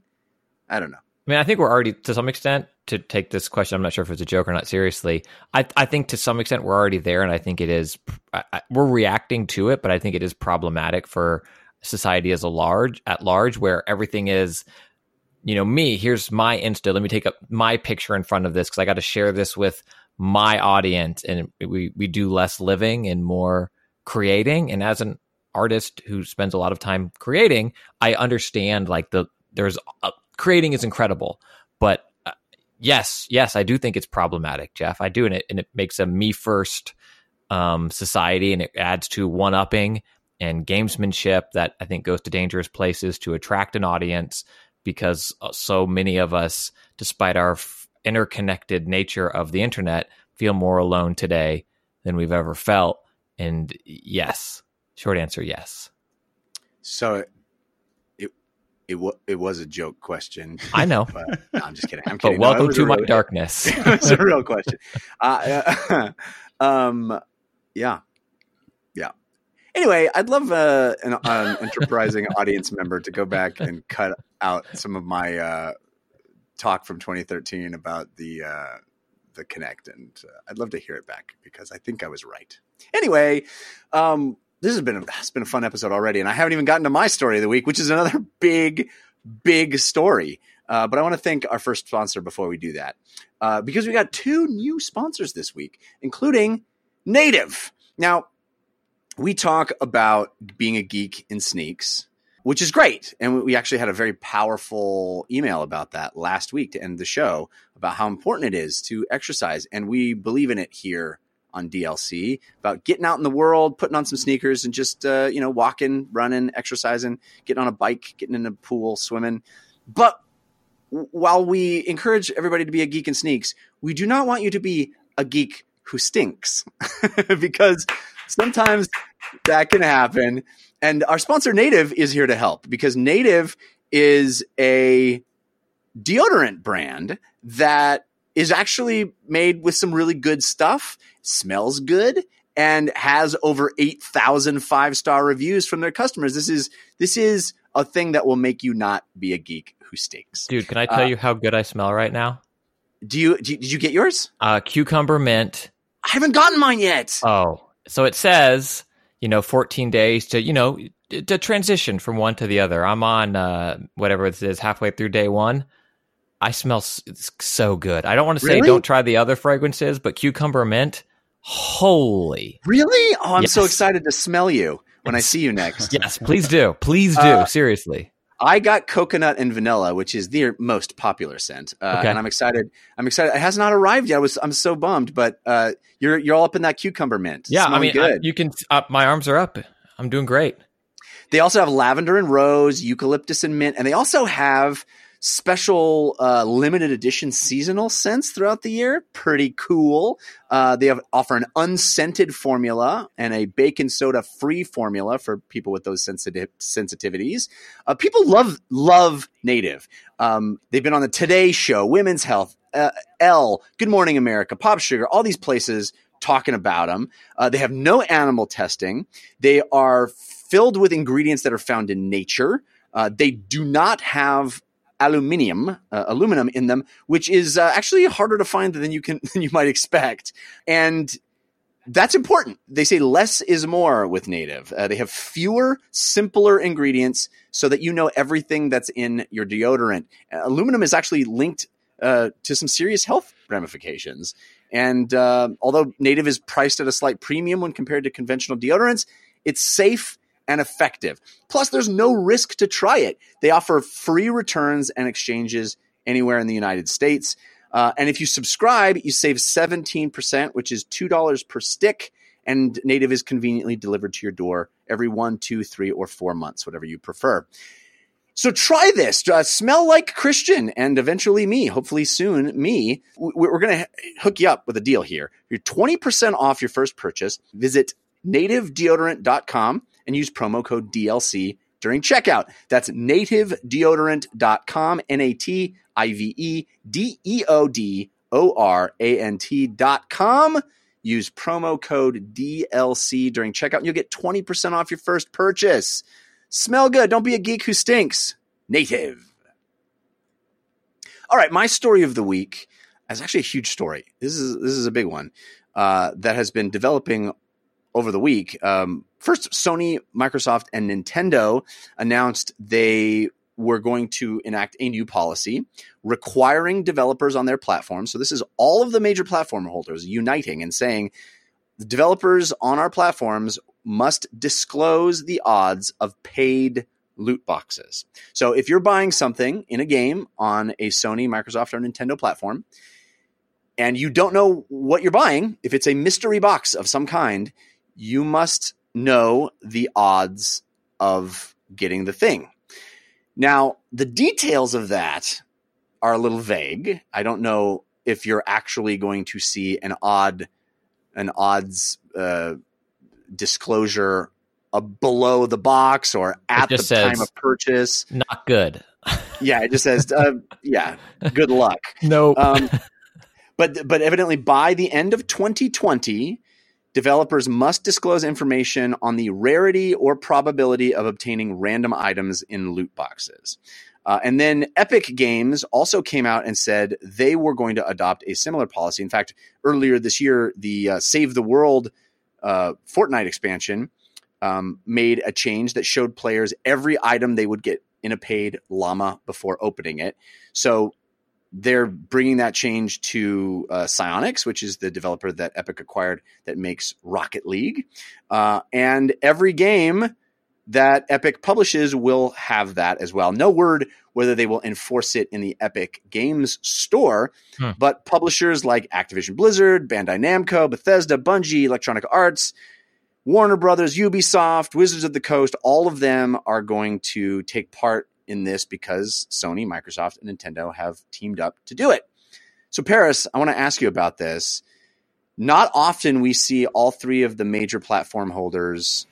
I don't know. I mean, I think we're already to some extent to take this question. I'm not sure if it's a joke or not. Seriously, I I think to some extent we're already there, and I think it is. I, I, we're reacting to it, but I think it is problematic for society as a large at large, where everything is. You know, me. Here's my Insta. Let me take up my picture in front of this because I got to share this with my audience, and we we do less living and more creating. And as an artist who spends a lot of time creating, I understand like the there's a, creating is incredible, but uh, yes, yes, I do think it's problematic, Jeff. I do, and it and it makes a me first um, society, and it adds to one upping and gamesmanship that I think goes to dangerous places to attract an audience because uh, so many of us, despite our f- interconnected nature of the internet, feel more alone today than we've ever felt. And yes, short answer, yes. So it it it was a joke question. I know, But, no, I'm just kidding. I'm but kidding. No, it welcome was to my real- darkness. it's a real question. Uh, um, yeah, yeah. Anyway, I'd love uh, an, an enterprising audience member to go back and cut out some of my uh, talk from 2013 about the uh, the Kinect, and uh, I'd love to hear it back because I think I was right. Anyway, um, this has been a, it's been a fun episode already, and I haven't even gotten to my story of the week, which is another big, big story. Uh, but I want to thank our first sponsor before we do that, uh, because we got two new sponsors this week, including Native. Now, we talk about being a geek in sneaks, which is great. And we actually had a very powerful email about that last week to end the show about how important it is to exercise. And we believe in it here on DLC about getting out in the world, putting on some sneakers and just, uh, you know, walking, running, exercising, getting on a bike, getting in a pool, swimming. But while we encourage everybody to be a geek in sneaks, we do not want you to be a geek who stinks because sometimes that can happen. And our sponsor Native is here to help because Native is a deodorant brand that is actually made with some really good stuff, smells good, and has over 8,000 five-star reviews from their customers. This is this is a thing that will make you not be a geek who stinks. Dude, can I tell Uh, you how good I smell right now? Do you, did you get yours? Uh, cucumber mint. I haven't gotten mine yet. Oh, so it says, you know, 14 days to, you know, to transition from one to the other. I'm on uh, whatever it is, halfway through day one. I smell so good. I don't want to say Really? don't try the other fragrances, but cucumber mint, holy. Really? Oh, I'm so excited to smell you when I see you next. Yes, please do. Please do. Uh, Seriously. I got coconut and vanilla, which is the most popular scent, uh, Okay. and I'm excited. I'm excited. It has not arrived yet. I was I'm so bummed, but uh, you're you're all up in that cucumber mint. Yeah, I mean, I- good. you can, uh, my arms are up. I'm doing great. They also have lavender and rose, eucalyptus and mint, and they also have special uh, limited edition seasonal scents throughout the year. Pretty cool. Uh, they have offer an unscented formula and a baking soda free formula for people with those sensitive sensitivities. Uh, people love love native. Um, they've been on the Today Show, Women's Health, uh, Elle, Good Morning America, Pop Sugar, all these places talking about them. Uh, they have no animal testing. They are filled with ingredients that are found in nature. Uh, they do not have aluminium, uh, aluminum in them, which is uh, actually harder to find than you can than you might expect. And that's important. They say less is more with native. Uh, they have fewer, simpler ingredients so that you know everything that's in your deodorant. Uh, aluminum is actually linked uh, to some serious health ramifications. And uh, although native is priced at a slight premium when compared to conventional deodorants, it's safe and effective. Plus, there's no risk to try it. They offer free returns and exchanges anywhere in the United States. Uh, and if you subscribe, you save 17%, which is $2 per stick. And Native is conveniently delivered to your door every one, two, three, or four months, whatever you prefer. So try this. Uh, smell like Christian and eventually me, hopefully soon me. We- We're going to hook you up with a deal here. You're 20% off your first purchase. Visit nativedeodorant.com and use promo code DLC during checkout. That's nativedeodorant.com, N A T I V E D E O D O R A N T.com. Use promo code DLC during checkout and you'll get 20% off your first purchase. Smell good. Don't be a geek who stinks. Native. All right, my story of the week is actually a huge story. This is this is a big one uh, that has been developing over the week. Um, first, Sony, Microsoft, and Nintendo announced they were going to enact a new policy requiring developers on their platform. So this is all of the major platform holders uniting and saying the developers on our platforms must disclose the odds of paid loot boxes. So if you're buying something in a game on a Sony, Microsoft, or Nintendo platform, and you don't know what you're buying, if it's a mystery box of some kind, you must know the odds of getting the thing. Now, the details of that are a little vague. I don't know if you're actually going to see an odd an odds uh, disclosure uh, below the box or at the time of purchase. Not good. Yeah, it just says, uh, "Yeah, good luck." Nope. Um, but but evidently by the end of 2020, developers must disclose information on the rarity or probability of obtaining random items in loot boxes. Uh, and then Epic Games also came out and said they were going to adopt a similar policy. In fact, earlier this year, the uh, Save the World uh, Fortnite expansion um, made a change that showed players every item they would get in a paid llama before opening it. So they're bringing that change to uh, Psyonix, which is the developer that Epic acquired that makes Rocket League. Uh, and every game that Epic publishes will have that as well. No word whether they will enforce it in the Epic Games store, Hmm. but publishers like Activision Blizzard, Bandai Namco, Bethesda, Bungie, Electronic Arts, Warner Brothers, Ubisoft, Wizards of the Coast, all of them are going to take part in this because Sony, Microsoft, and Nintendo have teamed up to do it. So, Parris, I want to ask you about this. Not often we see all three of the major platform holders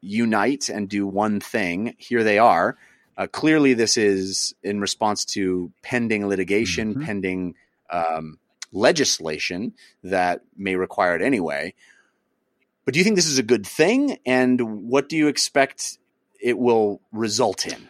unite and do one thing. Here they are. Uh, clearly, this is in response to pending litigation, Mhm. pending um, legislation that may require it anyway. But do you think this is a good thing? And what do you expect it will result in?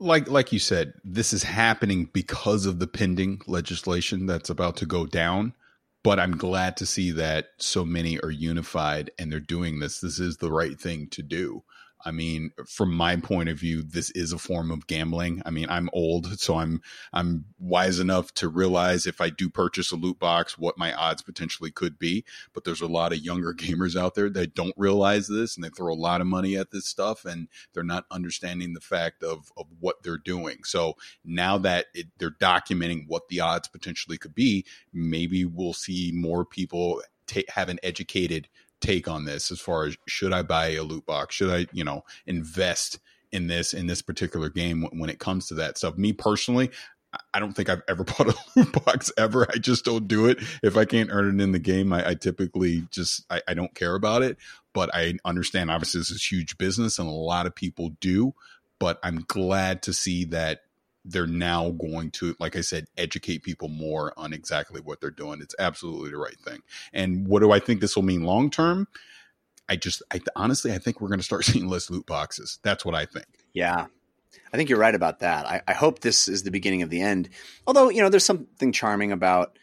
Like like you said, this is happening because of the pending legislation that's about to go down. But I'm glad to see that so many are unified and they're doing this. This is the right thing to do. I mean, from my point of view, this is a form of gambling. I mean, I'm old, so I'm I'm wise enough to realize if I do purchase a loot box, what my odds potentially could be. But there's a lot of younger gamers out there that don't realize this, and they throw a lot of money at this stuff, and they're not understanding the fact of of what they're doing. So now that it, they're documenting what the odds potentially could be, maybe we'll see more people ta have an educated take on this as far as should I buy a loot box? Should I, you know, invest in this in this particular game when, it comes to that stuff? Me personally, I- I don't think I've ever bought a loot box ever. I just don't do it. If I can't earn it in the game, I, I typically just I, I don't care about it. But I understand obviously this is huge business and a lot of people do. But I'm glad to see that they're now going to, like I said, educate people more on exactly what they're doing. It's absolutely the right thing. And what do I think this will mean long term? I just, I honestly, I think we're going to start seeing less loot boxes. That's what I think. Yeah. I think you're right about that. I, I hope this is the beginning of the end. Although, you know, there's something charming about,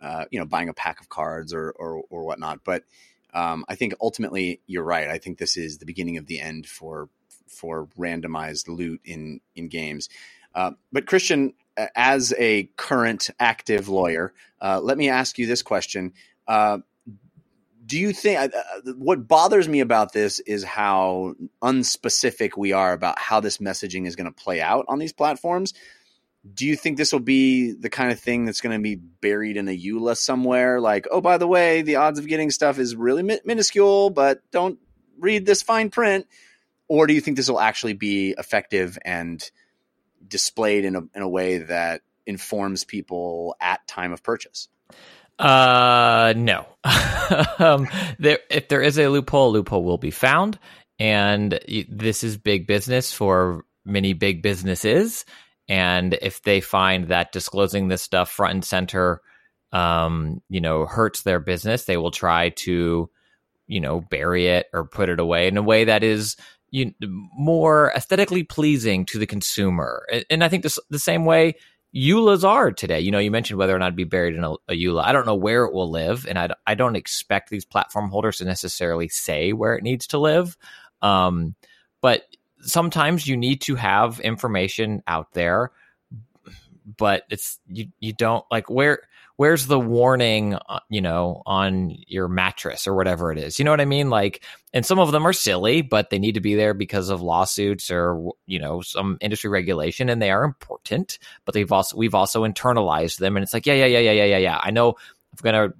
uh, you know, buying a pack of cards or, or, or whatnot. But um, I think ultimately you're right. I think this is the beginning of the end for, for randomized loot in, in games. Uh, but Christian, as a current active lawyer, uh, let me ask you this question. Uh, do you think uh, uh, what bothers me about this is how unspecific we are about how this messaging is going to play out on these platforms? Do you think this will be the kind of thing that's going to be buried in a EULA somewhere? Like, oh, by the way, the odds of getting stuff is really mi- minuscule, but don't read this fine print. Or do you think this will actually be effective and displayed in a, in a way that informs people at time of purchase? Uh, no. um, there, if there is a loophole, a loophole will be found, and this is big business for many big businesses. And if they find that disclosing this stuff front and center, um, you know, hurts their business, they will try to, you know, bury it or put it away in a way that is you, more aesthetically pleasing to the consumer. And, and I think this, the same way EULAs are today. You know, you mentioned whether or not it'd be buried in a, a EULA. I don't know where it will live, and I, I don't expect these platform holders to necessarily say where it needs to live. Um, but sometimes you need to have information out there, but it's you you don't like where where's the warning uh, you know on your mattress or whatever it is? You know what i mean? Like and some of them are silly but they need to be there because of lawsuits or you know some industry regulation and they are important but they've also we've also internalized them and it's like yeah yeah yeah yeah yeah yeah yeah. I know i'm gonna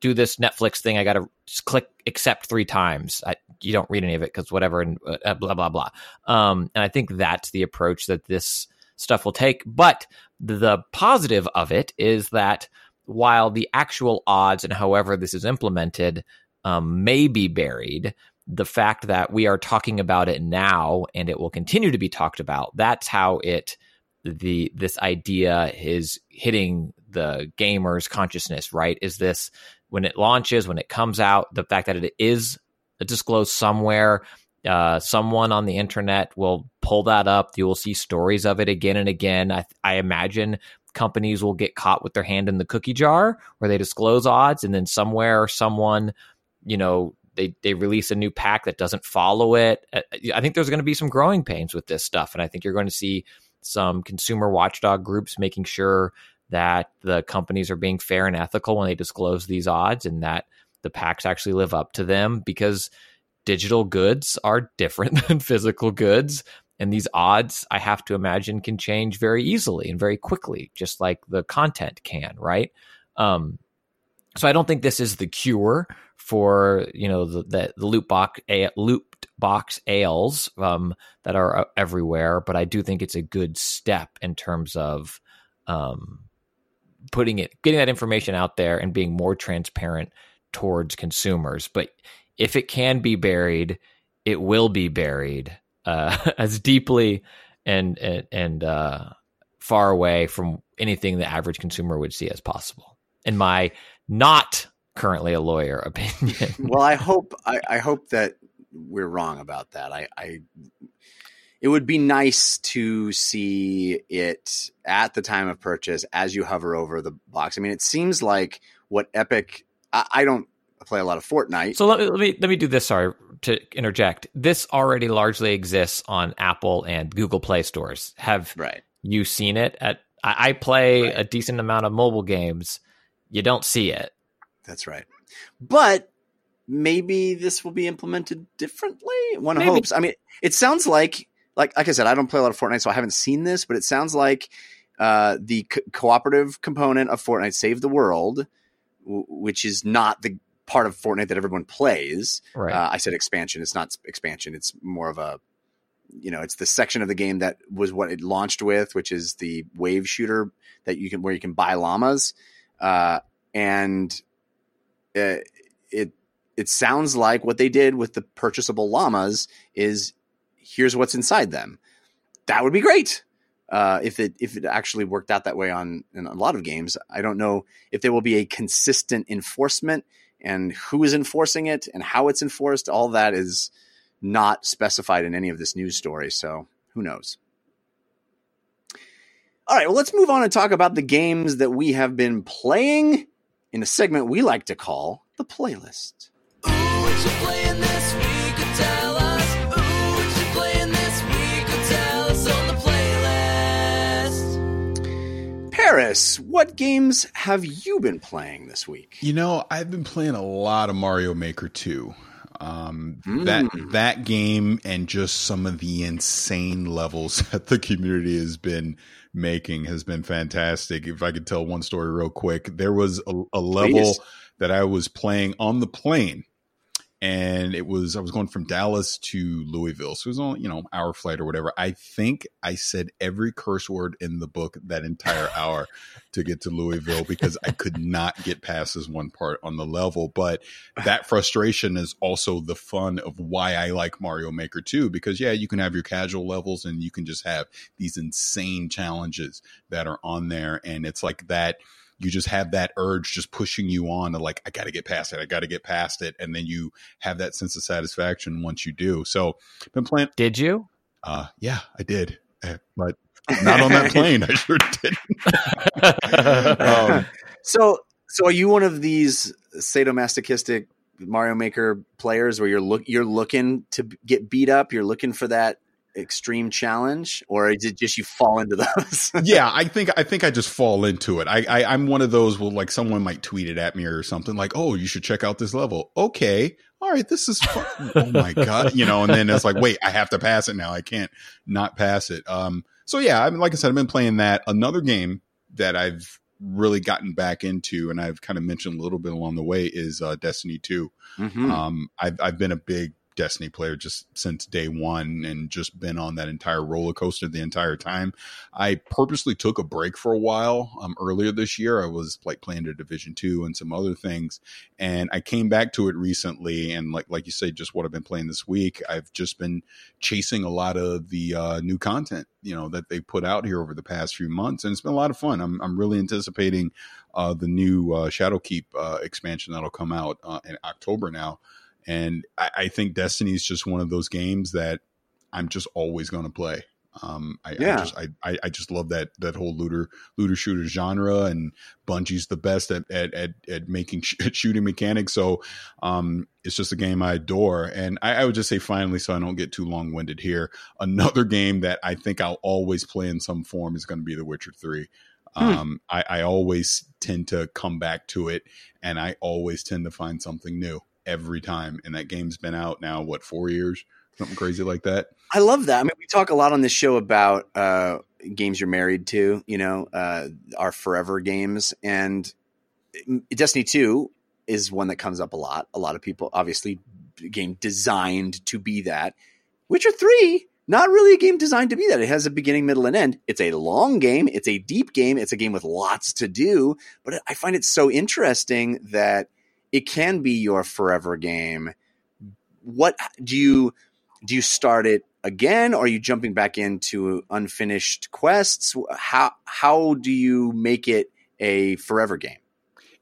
do this netflix thing i gotta just click accept three times. I, you don't read any of it because whatever and uh, blah blah blah. Um, and i think that's the approach that this stuff will take but the positive of it is that while the actual odds and however this is implemented um, may be buried, the fact that we are talking about it now and it will continue to be talked about, that's how it the this idea is hitting the gamer's consciousness, right? Is this when it launches, when it comes out, the fact that it is disclosed somewhere, uh, someone on the internet will pull that up. You will see stories of it again and again. I, I imagine companies will get caught with their hand in the cookie jar where they disclose odds, and then somewhere someone, you know, they they release a new pack that doesn't follow it. Uh, I think there's going to be some growing pains with this stuff, and I think you're going to see some consumer watchdog groups making sure that the companies are being fair and ethical when they disclose these odds, and that the packs actually live up to them because digital goods are different than physical goods. And these odds, I have to imagine, can change very easily and very quickly, just like the content can, right? Um, so I don't think this is the cure for you know the the, the box a, loot box sales um, that are uh, everywhere, but I do think it's a good step in terms of um, putting it, getting that information out there, and being more transparent towards consumers. But if it can be buried, it will be buried uh, as deeply and and, and uh, far away from anything the average consumer would see as possible. In my not currently a lawyer opinion. well, I hope I, I, hope that we're wrong about that. I, I it would be nice to see it at the time of purchase as you hover over the box. I mean, it seems like what Epic. I, I don't play a lot of Fortnite. So let me, let me let me do this. Sorry to interject. This already largely exists on Apple and Google Play stores. Have right. you seen it? At I, I play right. a decent amount of mobile games. You don't see it. That's right. But maybe this will be implemented differently. One maybe. hopes. I mean, it sounds like like like I said, I don't play a lot of Fortnite, so I haven't seen this, but it sounds like uh, the co- cooperative component of Fortnite Save the World, w- which is not the part of Fortnite that everyone plays. Right. Uh, I said expansion. It's not expansion. It's more of a, you know, it's the section of the game that was what it launched with, which is the wave shooter that you can where you can buy llamas, uh, and uh, it it sounds like what they did with the purchasable llamas is here's what's inside them. That would be great. Uh, if it if it actually worked out that way on in a lot of games, I don't know if there will be a consistent enforcement and who is enforcing it and how it's enforced. All that is not specified in any of this news story. So who knows? All right, well, let's move on and talk about the games that we have been playing in a segment we like to call the playlist. Ooh, Parris, what games have you been playing this week? You know, I've been playing a lot of Mario Maker 2. Um, mm. that that game and just some of the insane levels that the community has been making has been fantastic. If I could tell one story real quick, there was a, a level Please. that I was playing on the plane and it was I was going from Dallas to Louisville, so it was on you know hour flight or whatever. I think I said every curse word in the book that entire hour to get to Louisville because I could not get past this one part on the level. But that frustration is also the fun of why I like Mario Maker 2 because yeah, you can have your casual levels and you can just have these insane challenges that are on there, and it's like that you just have that urge just pushing you on to like, I got to get past it. I got to get past it. And then you have that sense of satisfaction once you do. So, been playing. Did you? Uh, yeah, I did. Uh, but not on that plane. I sure didn't. um, so, so are you one of these sadomasochistic Mario Maker players where you're look you're looking to get beat up, you're looking for that extreme challenge or is it just you fall into those? Yeah i think i think i just fall into it. I, I i'm one of those will like someone might tweet it at me or something like oh you should check out this level. Okay. All right this is fun. Oh my god you know and then it's like wait i have to pass it now. I can't not pass it. Um so yeah i mean like i said i've been playing that. Another game that i've really gotten back into and i've kind of mentioned a little bit along the way is uh destiny 2 mm-hmm. um i've i've been a big Destiny player just since day one and just been on that entire roller coaster the entire time. I purposely took a break for a while. Um, earlier this year, I was like playing the Division Two and some other things, and I came back to it recently. And like like you say, just what I've been playing this week, I've just been chasing a lot of the uh, new content you know that they put out here over the past few months, and it's been a lot of fun. I'm I'm really anticipating uh, the new uh, Shadowkeep uh, expansion that'll come out uh, in October now. And I, I think Destiny is just one of those games that I'm just always going to play. Um, I, Yeah. I just I, I just love that that whole looter looter shooter genre, and Bungie's the best at at at, at making sh- shooting mechanics. So um, it's just a game I adore. And I, I would just say finally, so I don't get too long winded here, another game that I think I'll always play in some form is going to be The Witcher Three. Hmm. Um, I, I always tend to come back to it, and I always tend to find something new every time. And that game's been out now, what four years, something crazy like that. I love that. I mean, we talk a lot on this show about uh, games you're married to, you know, uh, our forever games. And Destiny 2 is one that comes up a lot. A lot of people, obviously, game designed to be that. Witcher 3, not really a game designed to be that. It has a beginning, middle, and end. It's a long game. It's a deep game. It's a game with lots to do. But I find it so interesting that it can be your forever game. What do you do? You start it again, or are you jumping back into unfinished quests? How how do you make it a forever game?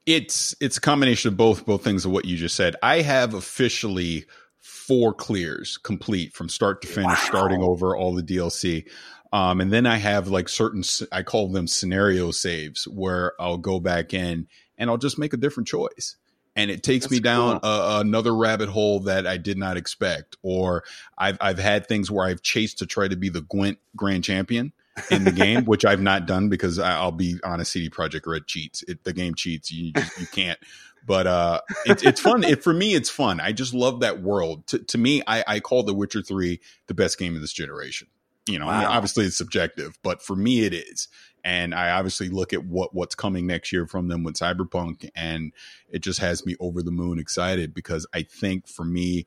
It's it's a combination of both both things of what you just said. I have officially four clears complete from start to finish, Wow. starting over all the DLC. Um, and then I have like certain, I call them scenario saves where I'll go back in and I'll just make a different choice. And it takes me That's down a, another rabbit hole that I did not expect. Or I've, I've had things where I've chased to try to be the Gwent grand champion in the game, which I've not done because I, I'll be honest, CD Projekt Red cheats. It, the game cheats. You just, you can't. But uh, it's it's fun. It, for me, it's fun. I just love that world. To, to me, I, I call The Witcher Three the best game of this generation. You know, I mean, obviously it's subjective, but for me, it is. And I obviously look at what what's coming next year from them with Cyberpunk, and it just has me over the moon excited because I think for me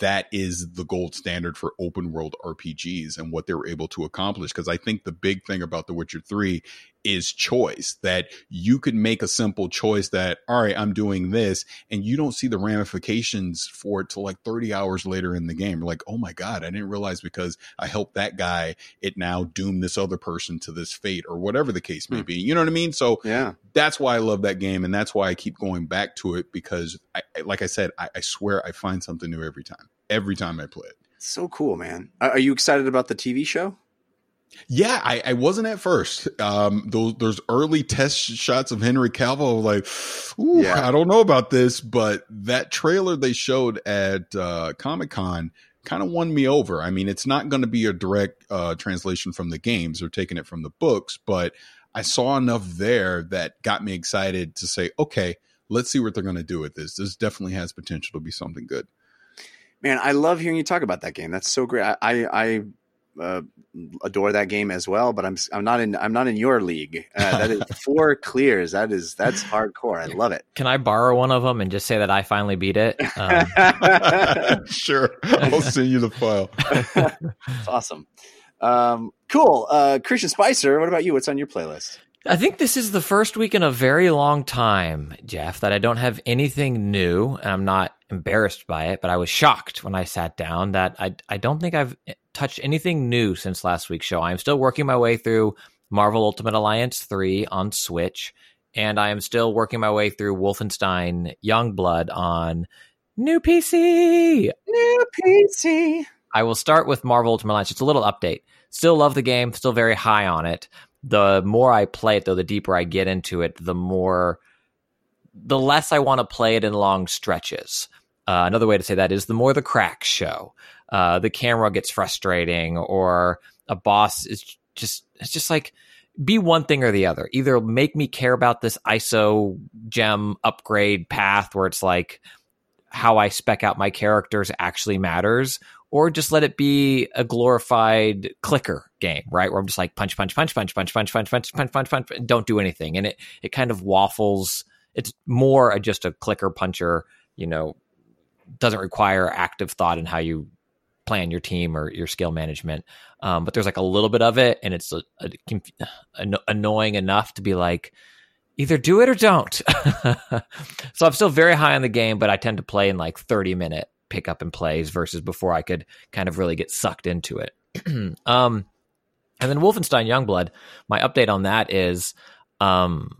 that is the gold standard for open world RPGs and what they were able to accomplish. Because I think the big thing about The Witcher 3 is choice that you could make a simple choice that, all right, I'm doing this, and you don't see the ramifications for it till like 30 hours later in the game. You're like, oh my God, I didn't realize because I helped that guy, it now doomed this other person to this fate or whatever the case may Hmm. be. You know what I mean? So Yeah, that's why I love that game, and that's why I keep going back to it because, I, like I said, I, I swear I find something new every time. Every time I play it. so cool, man. Are you excited about the TV show? Yeah, I, I wasn't at first. Um, those those early test shots of Henry Cavill, like, Ooh, Yeah. I don't know about this, but that trailer they showed at uh, Comic Con kind of won me over. I mean, it's not going to be a direct uh, translation from the games; they're taking it from the books, but I saw enough there that got me excited to say, okay, let's see what they're going to do with this. This definitely has potential to be something good. Man, I love hearing you talk about that game. That's so great. I I, I uh, adore that game as well, but I'm I'm not in I'm not in your league. Uh, that is four clears. That is that's hardcore. I love it. Can I borrow one of them and just say that I finally beat it? Um, sure, I'll send you the file. It's awesome. Um, cool. Uh, Christian Spicer, what about you? What's on your playlist? I think this is the first week in a very long time, Jeff, that I don't have anything new. And I'm not embarrassed by it, but I was shocked when I sat down that I, I don't think I've touched anything new since last week's show. I'm still working my way through Marvel Ultimate Alliance 3 on Switch, and I am still working my way through Wolfenstein Youngblood on new PC. New PC. I will start with Marvel Ultimate Alliance. Just a little update. Still love the game. Still very high on it. The more I play it, though, the deeper I get into it, the more, the less I want to play it in long stretches. Uh, another way to say that is the more the cracks show. Uh, the camera gets frustrating, or a boss is just it's just like be one thing or the other. Either make me care about this ISO gem upgrade path where it's like how I spec out my characters actually matters, or just let it be a glorified clicker game, right? Where I'm just like punch, punch, punch, punch, punch, punch, punch, punch, punch, punch, punch, don't do anything. And it it kind of waffles. It's more just a clicker puncher, you know, doesn't require active thought in how you plan your team or your skill management. Um, but there's like a little bit of it, and it's a, a, a, annoying enough to be like, either do it or don't. so I'm still very high on the game, but I tend to play in like 30 minute pick up and plays versus before I could kind of really get sucked into it. um, and then Wolfenstein Youngblood, my update on that is um,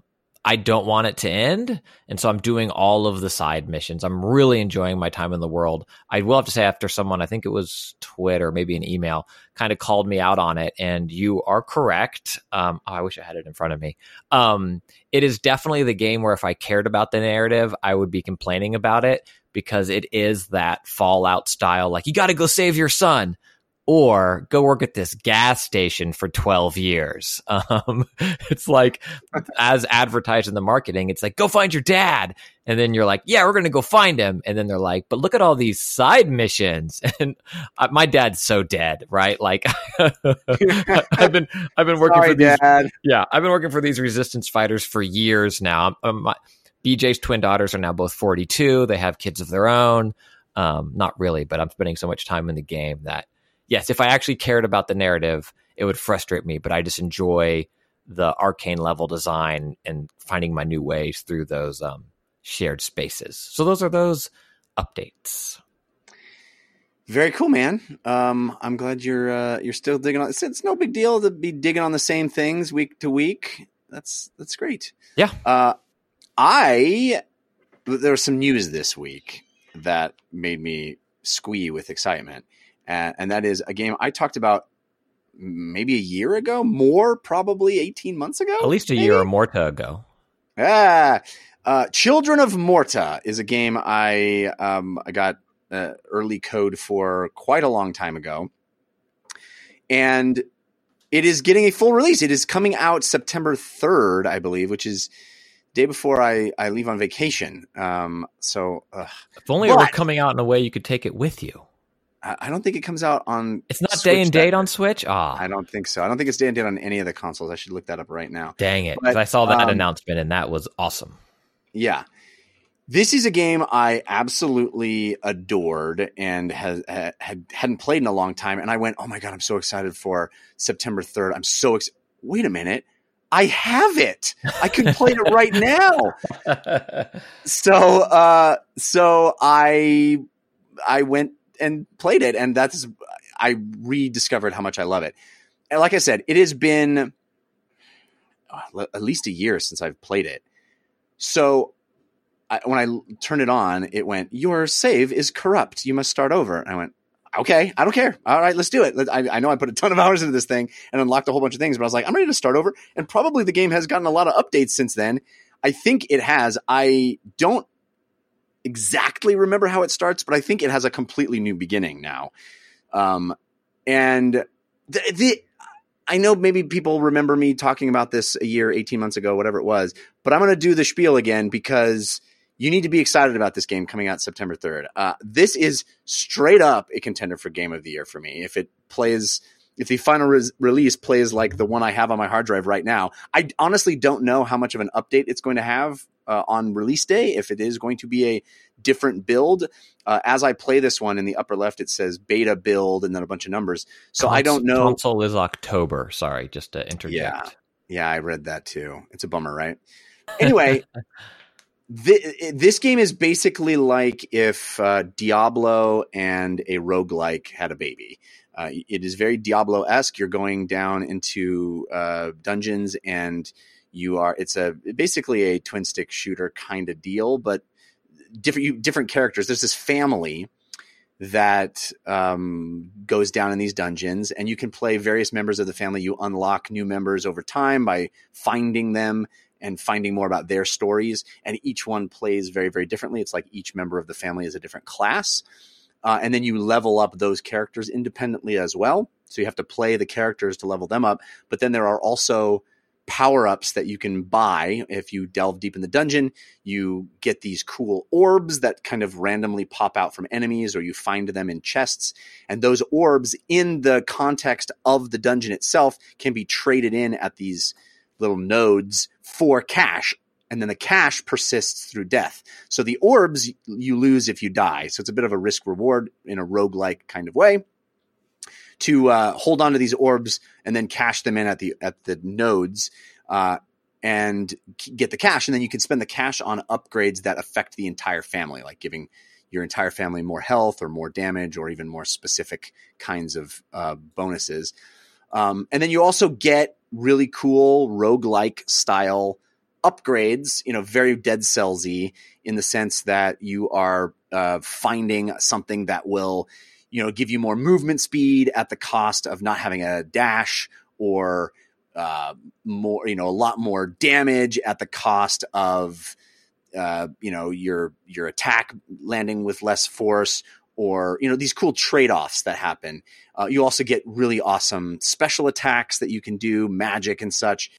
I don't want it to end. And so I'm doing all of the side missions. I'm really enjoying my time in the world. I will have to say, after someone, I think it was Twitter, maybe an email, kind of called me out on it. And you are correct. Um, oh, I wish I had it in front of me. Um, it is definitely the game where if I cared about the narrative, I would be complaining about it because it is that Fallout style, like, you got to go save your son or go work at this gas station for 12 years. Um, it's like, as advertised in the marketing, it's like, go find your dad. And then you're like, yeah, we're going to go find him. And then they're like, but look at all these side missions. And uh, my dad's so dead, right? Like, I've been, I've been working Sorry, for these, Dad. yeah, I've been working for these resistance fighters for years now. Um, my, BJ's twin daughters are now both 42. They have kids of their own. Um, not really, but I'm spending so much time in the game that yes, if I actually cared about the narrative, it would frustrate me, but I just enjoy the arcane level design and finding my new ways through those um, shared spaces. So those are those updates. Very cool, man. Um, I'm glad you're uh, you're still digging on. It's, it's no big deal to be digging on the same things week to week. That's that's great. Yeah. Uh, I there was some news this week that made me squee with excitement, and, and that is a game I talked about maybe a year ago, more probably 18 months ago, At least a maybe? year or more ago. Ah, uh, Children of Morta is a game I um, I got uh, early code for quite a long time ago, and it is getting a full release. It is coming out September third, I believe, which is day before I, I leave on vacation. Um, so uh, If only it were coming out in a way you could take it with you. I, don't think it comes out on. It's not Switch day and date on Switch. Ah, I don't think so. I don't think it's day and date on any of the consoles. I should look that up right now. dang it! But, I saw that um, announcement and that was awesome. Yeah. This is a game I absolutely adored and has had hadn't played in a long time and I went, "Oh my god, I'm so excited for September 3rd. I'm so ex- Wait a minute. I have it. I can play it right now." So, uh so I I went and played it and that's I rediscovered how much I love it. And like I said, it has been uh, at least a year since I've played it. So I, when I turned it on, it went, "Your save is corrupt. You must start over." And I went, "Okay, I don't care. All right, let's do it." I, I know I put a ton of hours into this thing and unlocked a whole bunch of things, but I was like, "I'm ready to start over." And probably the game has gotten a lot of updates since then. I think it has. I don't exactly remember how it starts, but I think it has a completely new beginning now. Um, and the, the I know maybe people remember me talking about this a year, 18 months ago, whatever it was, but I'm going to do the spiel again because you need to be excited about this game coming out September 3rd. Uh, this is straight up a contender for game of the year for me. If it plays, if the final release plays like the one I have on my hard drive right now, I honestly don't know how much of an update it's going to have uh, on release day. If it is going to be a different build, uh, as I play this one in the upper left, it says beta build and then a bunch of numbers. So I don't know. Console is October. Sorry, just to interject. Yeah. Yeah, I read that too. It's a bummer, right? Anyway, thi- this game is basically like if uh, Diablo and a roguelike had a baby. Uh, it is very Diablo esque. You're going down into uh, dungeons and you are. It's a basically a twin stick shooter kind of deal, but different you, different characters. There's this family that um, goes down in these dungeons, and you can play various members of the family. You unlock new members over time by finding them and finding more about their stories. And each one plays very, very differently. It's like each member of the family is a different class. Uh, and then you level up those characters independently as well. So you have to play the characters to level them up. But then there are also power ups that you can buy if you delve deep in the dungeon. You get these cool orbs that kind of randomly pop out from enemies, or you find them in chests. And those orbs, in the context of the dungeon itself, can be traded in at these little nodes for cash and then the cash persists through death. So the orbs you lose if you die. So it's a bit of a risk reward in a roguelike kind of way to uh, hold on to these orbs and then cash them in at the at the nodes uh, and get the cash, and then you can spend the cash on upgrades that affect the entire family, like giving your entire family more health or more damage or even more specific kinds of uh, bonuses. Um, and then you also get really cool roguelike style upgrades, you know, very Dead Cellsy in the sense that you are uh, finding something that will, you know, give you more movement speed at the cost of not having a dash or uh, more, you know, a lot more damage at the cost of, uh, you know, your your attack landing with less force, or you know, these cool trade offs that happen. Uh, you also get really awesome special attacks that you can do, magic and such.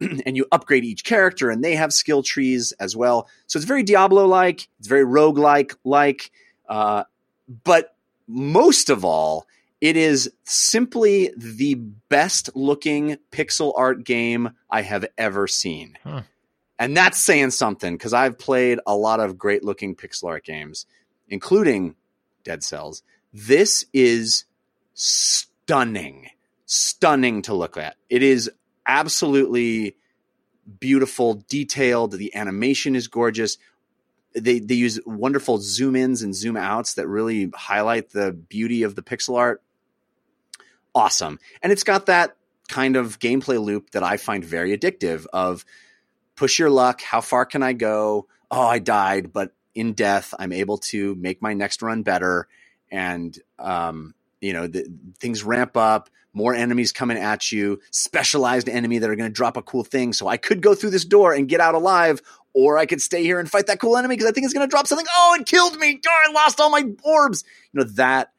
and you upgrade each character, and they have skill trees as well. So it's very Diablo like. It's very rogue like like. Uh, but most of all, it is simply the best looking pixel art game I have ever seen. Huh. And that's saying something because I've played a lot of great looking pixel art games, including Dead Cells. This is stunning, stunning to look at. It is absolutely beautiful, detailed. The animation is gorgeous. They they use wonderful zoom ins and zoom outs that really highlight the beauty of the pixel art awesome. And it's got that kind of gameplay loop that I find very addictive of push your luck, how far can I go? Oh, I died, but in death, I'm able to make my next run better. And, um, you know, the, things ramp up, more enemies coming at you, specialized enemy that are going to drop a cool thing. So I could go through this door and get out alive, or I could stay here and fight that cool enemy because I think it's going to drop something. Oh, it killed me. Oh, I lost all my orbs. You know, that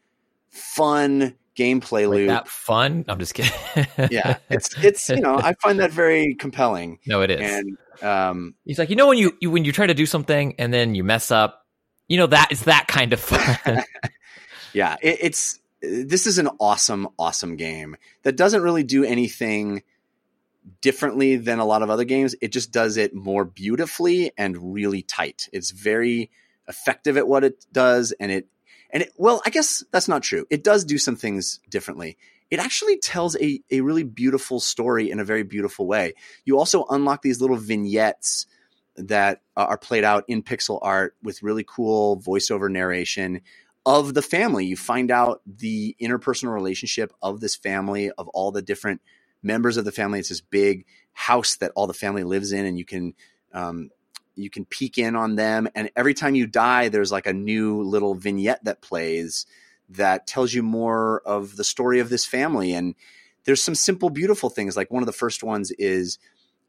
fun gameplay loop. that fun? I'm just kidding. yeah, it's it's you know I find that very compelling. no, it is. And um, He's like, you know, when you, you when you try to do something and then you mess up, you know that it's that kind of fun. yeah, it, it's this is an awesome, awesome game that doesn't really do anything differently than a lot of other games. It just does it more beautifully and really tight. It's very effective at what it does, and it and it, well, I guess that's not true. It does do some things differently. It actually tells a, a really beautiful story in a very beautiful way. You also unlock these little vignettes that are played out in pixel art with really cool voiceover narration of the family. You find out the interpersonal relationship of this family, of all the different members of the family. It's this big house that all the family lives in, and you can um, you can peek in on them. And every time you die, there's like a new little vignette that plays that tells you more of the story of this family. And there's some simple, beautiful things. Like one of the first ones is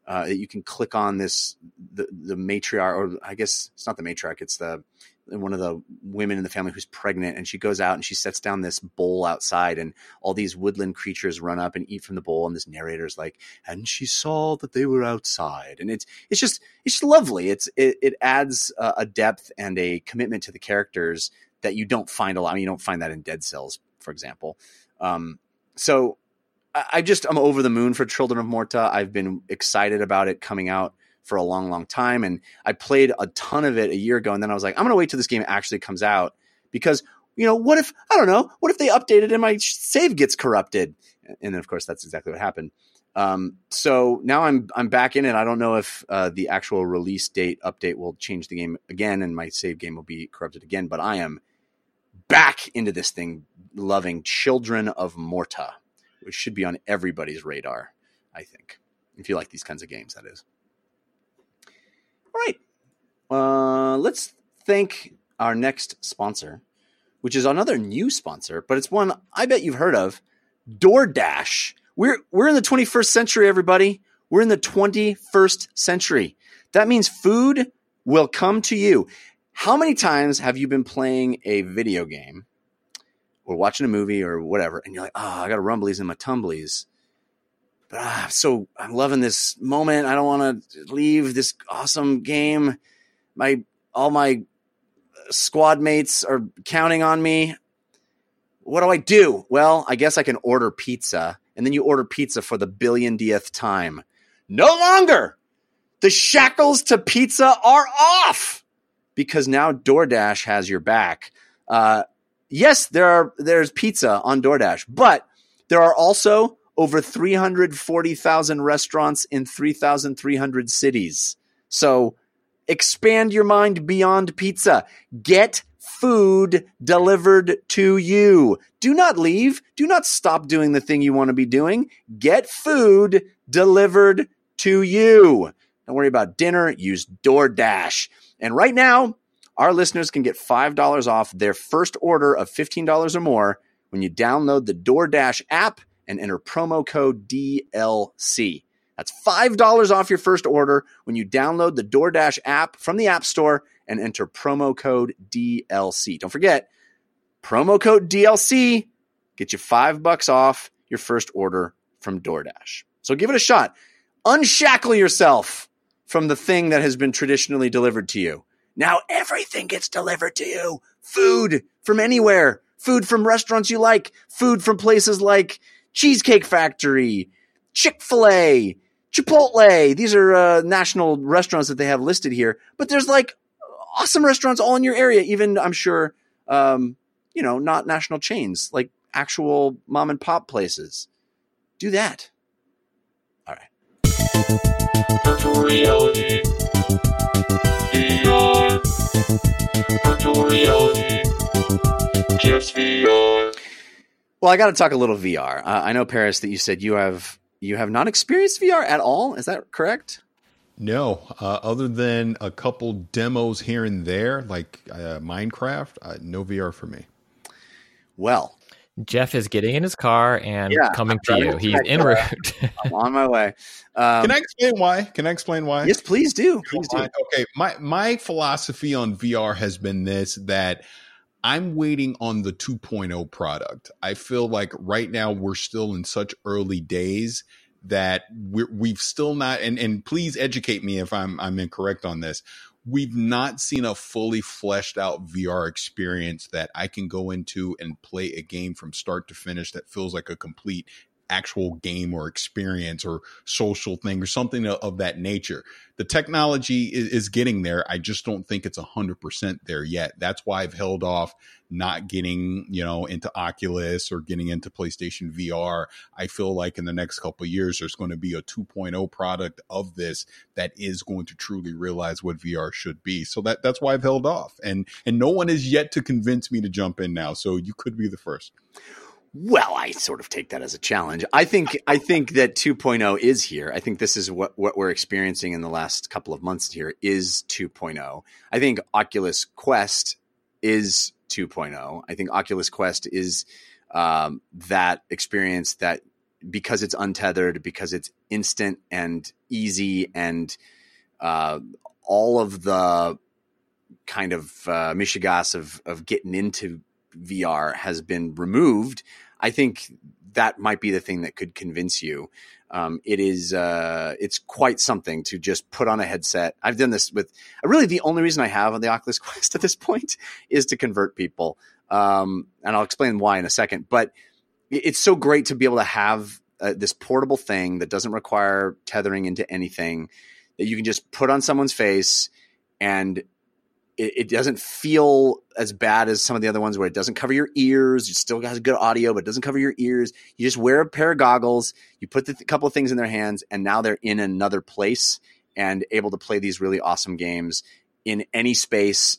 uh, you can click on this the the matriarch, or I guess it's not the matriarch, it's the one of the women in the family who's pregnant, and she goes out and she sets down this bowl outside, and all these woodland creatures run up and eat from the bowl, and this narrator's like, and she saw that they were outside, and it's it's just it's just lovely. It's it, it adds a, a depth and a commitment to the characters that you don't find a lot. I mean, you don't find that in Dead Cells, for example. Um, so I, I just I'm over the moon for Children of Morta. I've been excited about it coming out for a long, long time, and I played a ton of it a year ago, and then I was like, I'm gonna wait till this game actually comes out because you know what if I don't know what if they update it and my save gets corrupted, and then of course that's exactly what happened. Um, so now I'm I'm back in it. I don't know if uh, the actual release date update will change the game again, and my save game will be corrupted again. But I am back into this thing, loving Children of Morta, which should be on everybody's radar. I think if you like these kinds of games, that is. All right, uh, let's thank our next sponsor, which is another new sponsor, but it's one I bet you've heard of, DoorDash. We're we're in the 21st century, everybody. We're in the 21st century. That means food will come to you. How many times have you been playing a video game or watching a movie or whatever, and you're like, oh, I got a rumblies in my tumblies. Ah, so I'm loving this moment. I don't want to leave this awesome game. My all my squad mates are counting on me. What do I do? Well, I guess I can order pizza, and then you order pizza for the billionth time. No longer The shackles to pizza are off because now DoorDash has your back. Uh, yes, there are there's pizza on DoorDash, but there are also over 340,000 restaurants in 3,300 cities. So expand your mind beyond pizza. Get food delivered to you. Do not leave. Do not stop doing the thing you want to be doing. Get food delivered to you. Don't worry about dinner. Use DoorDash. And right now, our listeners can get $5 off their first order of $15 or more when you download the DoorDash app and enter promo code DLC. That's $5 off your first order when you download the DoorDash app from the App Store and enter promo code DLC. Don't forget, promo code DLC get you 5 bucks off your first order from DoorDash. So give it a shot. Unshackle yourself from the thing that has been traditionally delivered to you. Now everything gets delivered to you. Food from anywhere. Food from restaurants you like. Food from places like Cheesecake Factory, Chick fil A, Chipotle. These are uh, national restaurants that they have listed here. But there's like awesome restaurants all in your area. Even, I'm sure, um, you know, not national chains, like actual mom and pop places. Do that. All right. Virtual reality. VR. Virtual reality. VR. Well, I got to talk a little VR. Uh, I know Parris that you said you have you have not experienced VR at all. Is that correct? No, uh, other than a couple demos here and there, like uh, Minecraft, uh, no VR for me. Well, Jeff is getting in his car and Yeah, coming I'm to you. He's en route. I'm on my way. Um, Can I explain why? Can I explain why? yes, please do. Please do. Okay, my my philosophy on VR has been this that I'm waiting on the 2.0 product. I feel like right now we're still in such early days that we're, we've still not and and please educate me if I'm I'm incorrect on this. We've not seen a fully fleshed out VR experience that I can go into and play a game from start to finish that feels like a complete actual game or experience or social thing or something of, of that nature. The technology is, is getting there. I just don't think it's 100% there yet. That's why I've held off not getting, you know, into Oculus or getting into PlayStation VR. I feel like in the next couple years there's going to be a 2.0 product of this that is going to truly realize what VR should be. So that that's why I've held off. And and no one is yet to convince me to jump in now. So you could be the first. Well, I sort of take that as a challenge. I think I think that 2.0 is here. I think this is what what we're experiencing in the last couple of months here is 2.0. I think Oculus Quest is 2.0. I think Oculus Quest is um, that experience that because it's untethered, because it's instant and easy, and uh, all of the kind of uh, mishigas of of getting into VR has been removed, I think that might be the thing that could convince you. Um, it is uh, it's quite something to just put on a headset. I've done this with really the only reason I have on the Oculus Quest at this point is to convert people, um, and I'll explain why in a second. But it's so great to be able to have uh, this portable thing that doesn't require tethering into anything that you can just put on someone's face and it, it doesn't feel as bad as some of the other ones where it doesn't cover your ears. It still has good audio, but it doesn't cover your ears. You just wear a pair of goggles, you put a th- couple of things in their hands, and now they're in another place and able to play these really awesome games in any space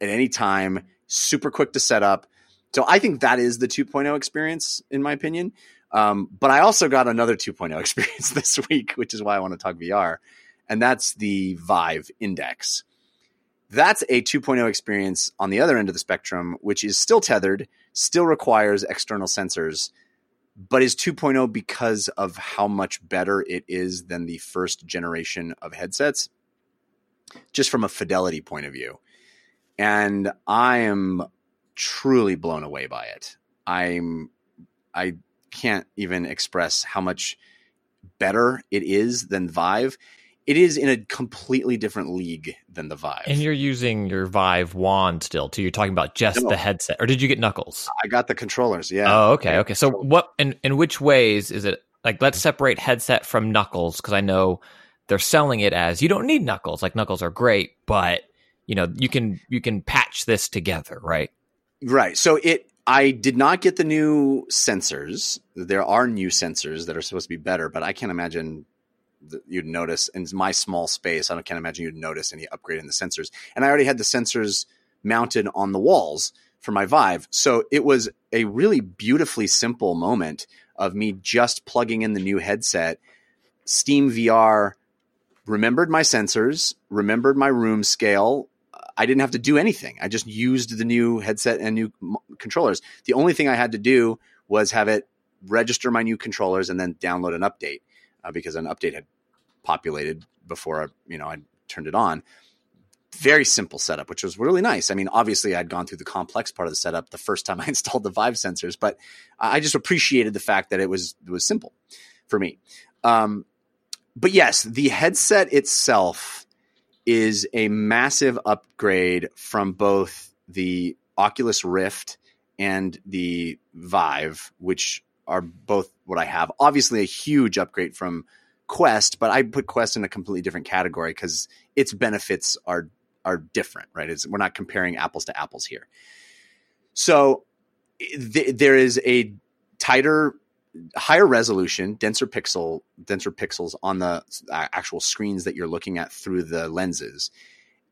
at any time, super quick to set up. So I think that is the 2.0 experience, in my opinion. Um, but I also got another 2.0 experience this week, which is why I want to talk VR, and that's the Valve Index that's a 2.0 experience on the other end of the spectrum, which is still tethered, still requires external sensors, but is 2.0 because of how much better it is than the first generation of headsets, just from a fidelity point of view. And I am truly blown away by it. I'm, I can't even express how much better it is than Vive it is in a completely different league than the Vive. and you're using your Vive wand still too. You're talking about just No. the headset, or did you get Knuckles? I got the controllers. Yeah. Oh, okay, okay. So what? In in which ways is it like? Let's separate headset from Knuckles because I know they're selling it as you don't need knuckles. Like knuckles are great, but you know you can you can patch this together, right? Right. So it I did not get the new sensors. There are new sensors that are supposed to be better, but I can't imagine you'd notice in my small space. I can't imagine you'd notice any upgrade in the sensors. And I already had the sensors mounted on the walls for my Vive, so it was a really beautifully simple moment of me just plugging in the new headset. Steam VR remembered my sensors, remembered my room scale, I didn't have to do anything. I just used the new headset and new controllers. The only thing I had to do was have it register my new controllers and then download an update uh, because an update had populated before I, you know I turned it on. Very simple setup, which was really nice. I mean, obviously, I'd gone through the complex part of the setup the first time I installed the Vive sensors, but I just appreciated the fact that it was it was simple for me. Um, but yes, the headset itself is a massive upgrade from both the Oculus Rift and the Vive, which are both what I have. Obviously, a huge upgrade from Quest, but I put Quest in a completely different category because its benefits are are different, right? It's, we're not comparing apples to apples here. So th- there is a tighter higher resolution, denser pixel, denser pixels on the uh, actual screens that you're looking at through the lenses.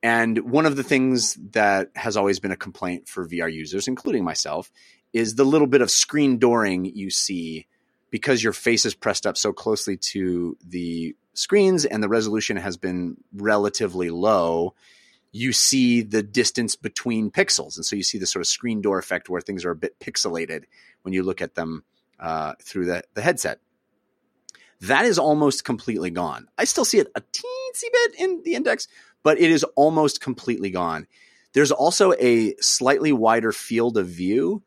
And one of the things that has always been a complaint for VR users, including myself, is the little bit of screen dooring you see because your face is pressed up so closely to the screens and the resolution has been relatively low. You see the distance between pixels. And so you see the sort of screen door effect where things are a bit pixelated when you look at them uh, through the, the headset. That is almost completely gone. I still see it a teensy bit in the index, but it is almost completely gone. There's also a slightly wider field of view,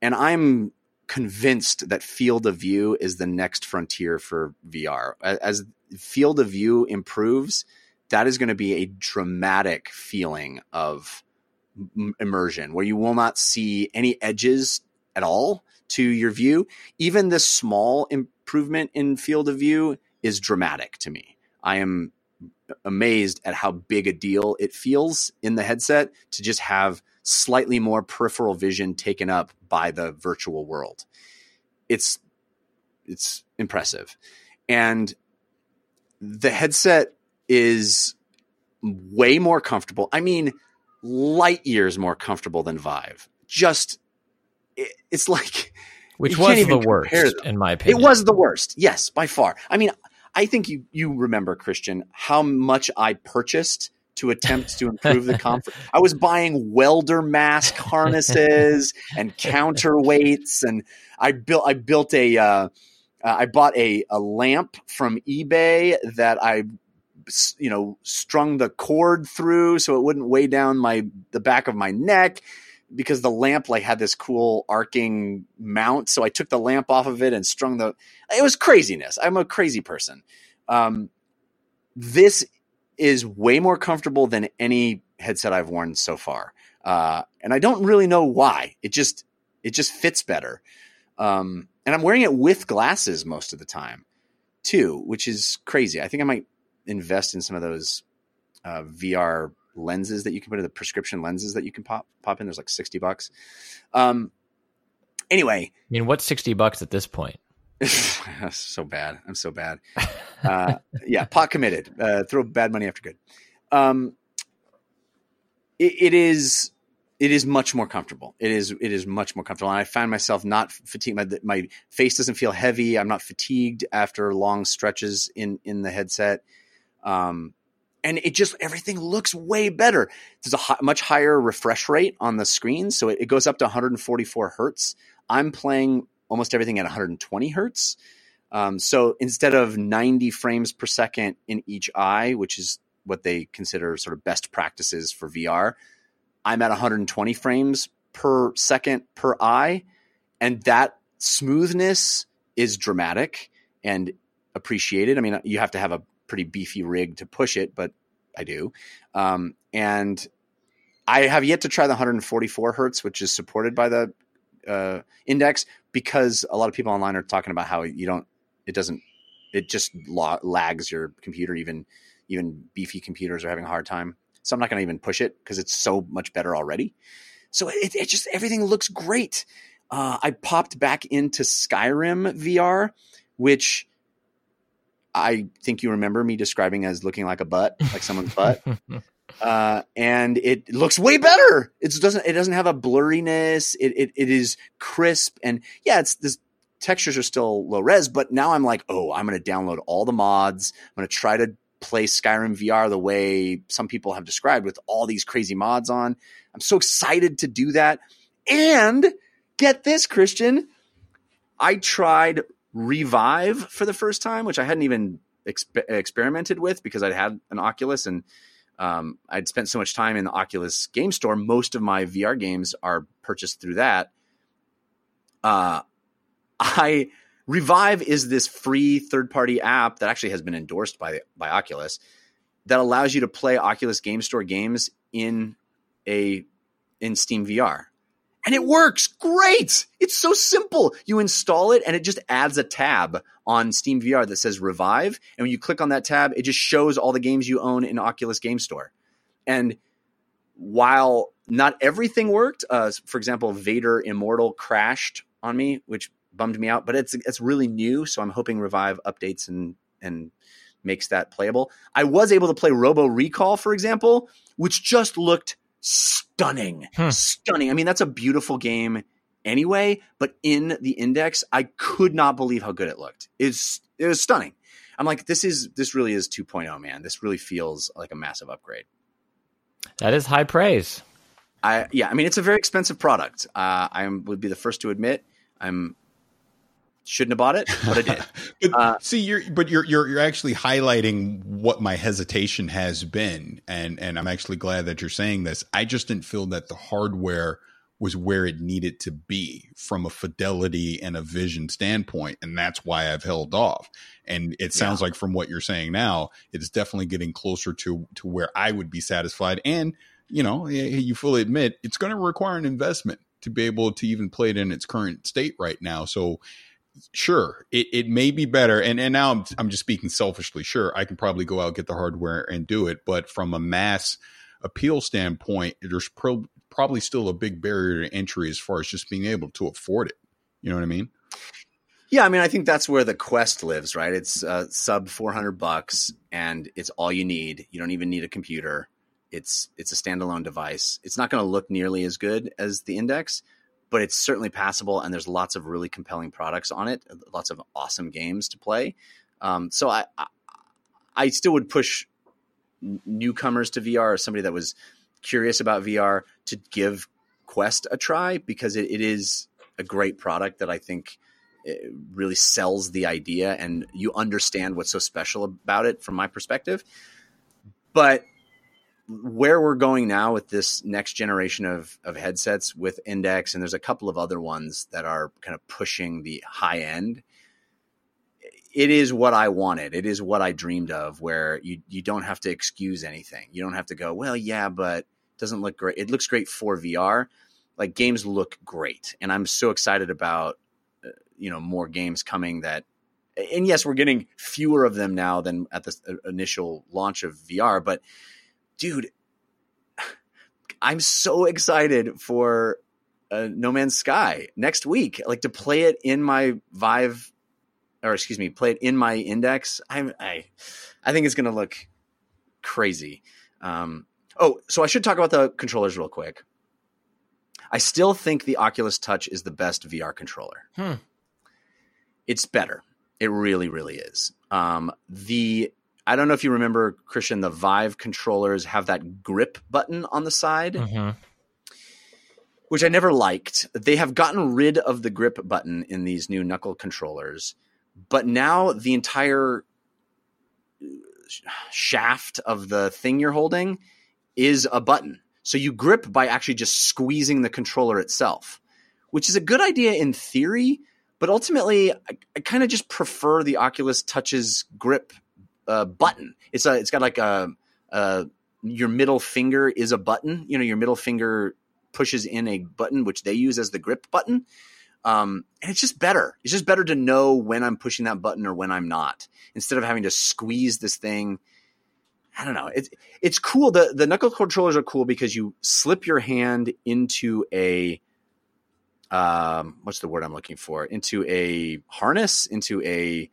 and I'm convinced that field of view is the next frontier for VR. As field of view improves, that is going to be a dramatic feeling of immersion where you will not see any edges at all to your view. Even this small improvement in field of view is dramatic to me. I am amazed at how big a deal it feels in the headset to just have slightly more peripheral vision taken up by the virtual world. It's it's impressive. And the headset is way more comfortable. I mean, light years more comfortable than Vive. Just it, it's like which was the worst them. in my opinion. It was the worst. Yes, by far. I mean, I think you you remember Christian how much I purchased to attempt to improve the comfort. I was buying welder mask harnesses and counterweights, and I built I built a uh, uh, I bought a a lamp from eBay that I you know strung the cord through so it wouldn't weigh down my the back of my neck because the lamp like had this cool arcing mount. So i took the lamp off of it and strung the it was craziness. I'm a crazy person. Um, this is way more comfortable than any headset i've worn so far uh, and i don't really know why it just it just fits better um, and i'm wearing it with glasses most of the time too which is crazy i think i might invest in some of those uh, vr lenses that you can put in the prescription lenses that you can pop pop in. There's like sixty bucks. Um. Anyway, I mean, what's sixty bucks at this point? so bad. I'm so bad. Uh, yeah, pot committed. Uh, throw bad money after good. Um. It, it is. It is much more comfortable. It is. It is much more comfortable. And I find myself not fatigued. My, my face doesn't feel heavy. I'm not fatigued after long stretches in in the headset. Um, and it just everything looks way better. There's a much higher refresh rate on the screen, so it, it goes up to 144 hertz. I'm playing almost everything at 120 hertz. Um, so instead of 90 frames per second in each eye, which is what they consider sort of best practices for VR, I'm at 120 frames per second per eye, and that smoothness is dramatic and appreciated. I mean, you have to have a pretty beefy rig to push it, but I do. Um, and I have yet to try the 144 hertz, which is supported by the uh, index, because a lot of people online are talking about how you don't, it doesn't It just la- lags your computer. Even even beefy computers are having a hard time. So I'm not going to even push it because it's so much better already. So it, it just everything looks great. Uh, I popped back into Skyrim VR, which I think you remember me describing as looking like a butt, like someone's butt. Uh, and it looks way better. It doesn't. It doesn't have a blurriness. It it, it is crisp and yeah, it's this textures are still low res. But now I'm like, oh, I'm to download all the mods. I'm to try to play Skyrim VR the way some people have described with all these crazy mods on. I'm so excited to do that. And get this, Christian, I tried Revive for the first time, which I hadn't even exp- experimented with because I'd had an Oculus and um, I'd spent so much time in the Oculus game store. Most of my VR games are purchased through that. Uh, I Revive is this free third party app that actually has been endorsed by by Oculus that allows you to play Oculus Game Store games in a in Steam VR. And it works great. It's so simple. You install it and it just adds a tab on Steam VR that says Revive. And when you click on that tab, it just shows all the games you own in Oculus Game Store. And while not everything worked, uh, for example, Vader Immortal crashed on me, which bummed me out, but it's it's really new, so I'm hoping Revive updates and and makes that playable. I was able to play Robo Recall, for example, which just looked stunning. Hmm. Stunning. I mean, that's a beautiful game anyway, but in the index, I could not believe how good it looked. It's it was stunning. I'm like, this is this really is 2.0, man. This really feels like a massive upgrade. That is high praise. I yeah, I mean, it's a very expensive product. Uh, I would be the first to admit I'm shouldn't have bought it, but I did. But Uh, see, you're but you're you're you're actually highlighting what my hesitation has been, and and I'm actually glad that you're saying this. I just didn't feel that the hardware was where it needed to be from a fidelity and a vision standpoint, and that's why I've held off. And it sounds like from what you're saying now, it's definitely getting closer to to where I would be satisfied. And you know, you fully admit it's going to require an investment to be able to even play it in its current state right now. So sure it, it may be better and and now I'm, I'm just speaking selfishly sure i can probably go out get the hardware and do it but from a mass appeal standpoint there's pro- probably still a big barrier to entry as far as just being able to afford it you know what i mean Yeah, I mean, I think that's where the Quest lives, right? It's uh, sub four hundred bucks, and it's all you need. You don't even need a computer. It's it's a standalone device. It's not going to look nearly as good as the Index, but it's certainly passable. And there's lots of really compelling products on it. Lots of awesome games to play. Um, so I, I I still would push newcomers to VR or somebody that was curious about VR to give Quest a try because it, it is a great product that I think it really sells the idea and you understand what's so special about it from my perspective. But where we're going now with this next generation of, of headsets with Index, and there's a couple of other ones that are kind of pushing the high end. It is what I wanted. It is what I dreamed of, where you, you don't have to excuse anything. You don't have to go, well, yeah, but it doesn't look great. It looks great for VR. Like games look great. And I'm so excited about you know more games coming that and yes we're getting fewer of them now than at the uh, initial launch of VR but dude I'm so excited for uh, No Man's Sky next week like to play it in my Vive or excuse me play it in my index I'm I I think it's going to look crazy um oh so I should talk about the controllers real quick I still think the Oculus Touch is the best VR controller Hmm. it's better. It really, really is. Um, the I don't know if you remember, Christian, the Vive controllers have that grip button on the side, Mhm. which I never liked. They have gotten rid of the grip button in these new knuckle controllers, but now the entire shaft of the thing you're holding is a button. So you grip by actually just squeezing the controller itself, which is a good idea in theory, but ultimately I, I kind of just prefer the Oculus Touch's grip button. It's a it's got like a, a your middle finger is a button. You know, your middle finger pushes in a button which they use as the grip button. Um, and it's just better. It's just better to know when I'm pushing that button or when I'm not, instead of having to squeeze this thing. I don't know. It's it's cool. The the knuckle controllers are cool because you slip your hand into a um what's the word I'm looking for? Into a harness, into a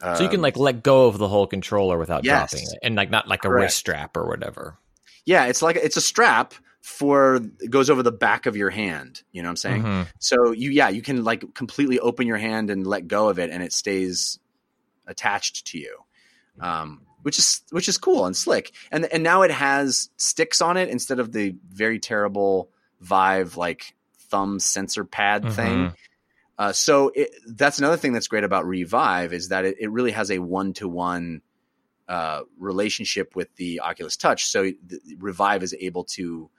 so you can um, like let go of the whole controller without Yes. dropping it, and like not like a Correct. wrist strap or whatever. yeah, it's like it's a strap for it goes over the back of your hand. You know what I'm saying? Mhm. So you yeah, you can like completely open your hand and let go of it and it stays attached to you. Um which is which is cool and slick. And and now it has sticks on it instead of the very terrible Vive like thumb sensor pad thing. Uh, so it, that's another thing that's great about Revive is that it, it really has a one to one relationship with the Oculus Touch. So the, Revive is able to,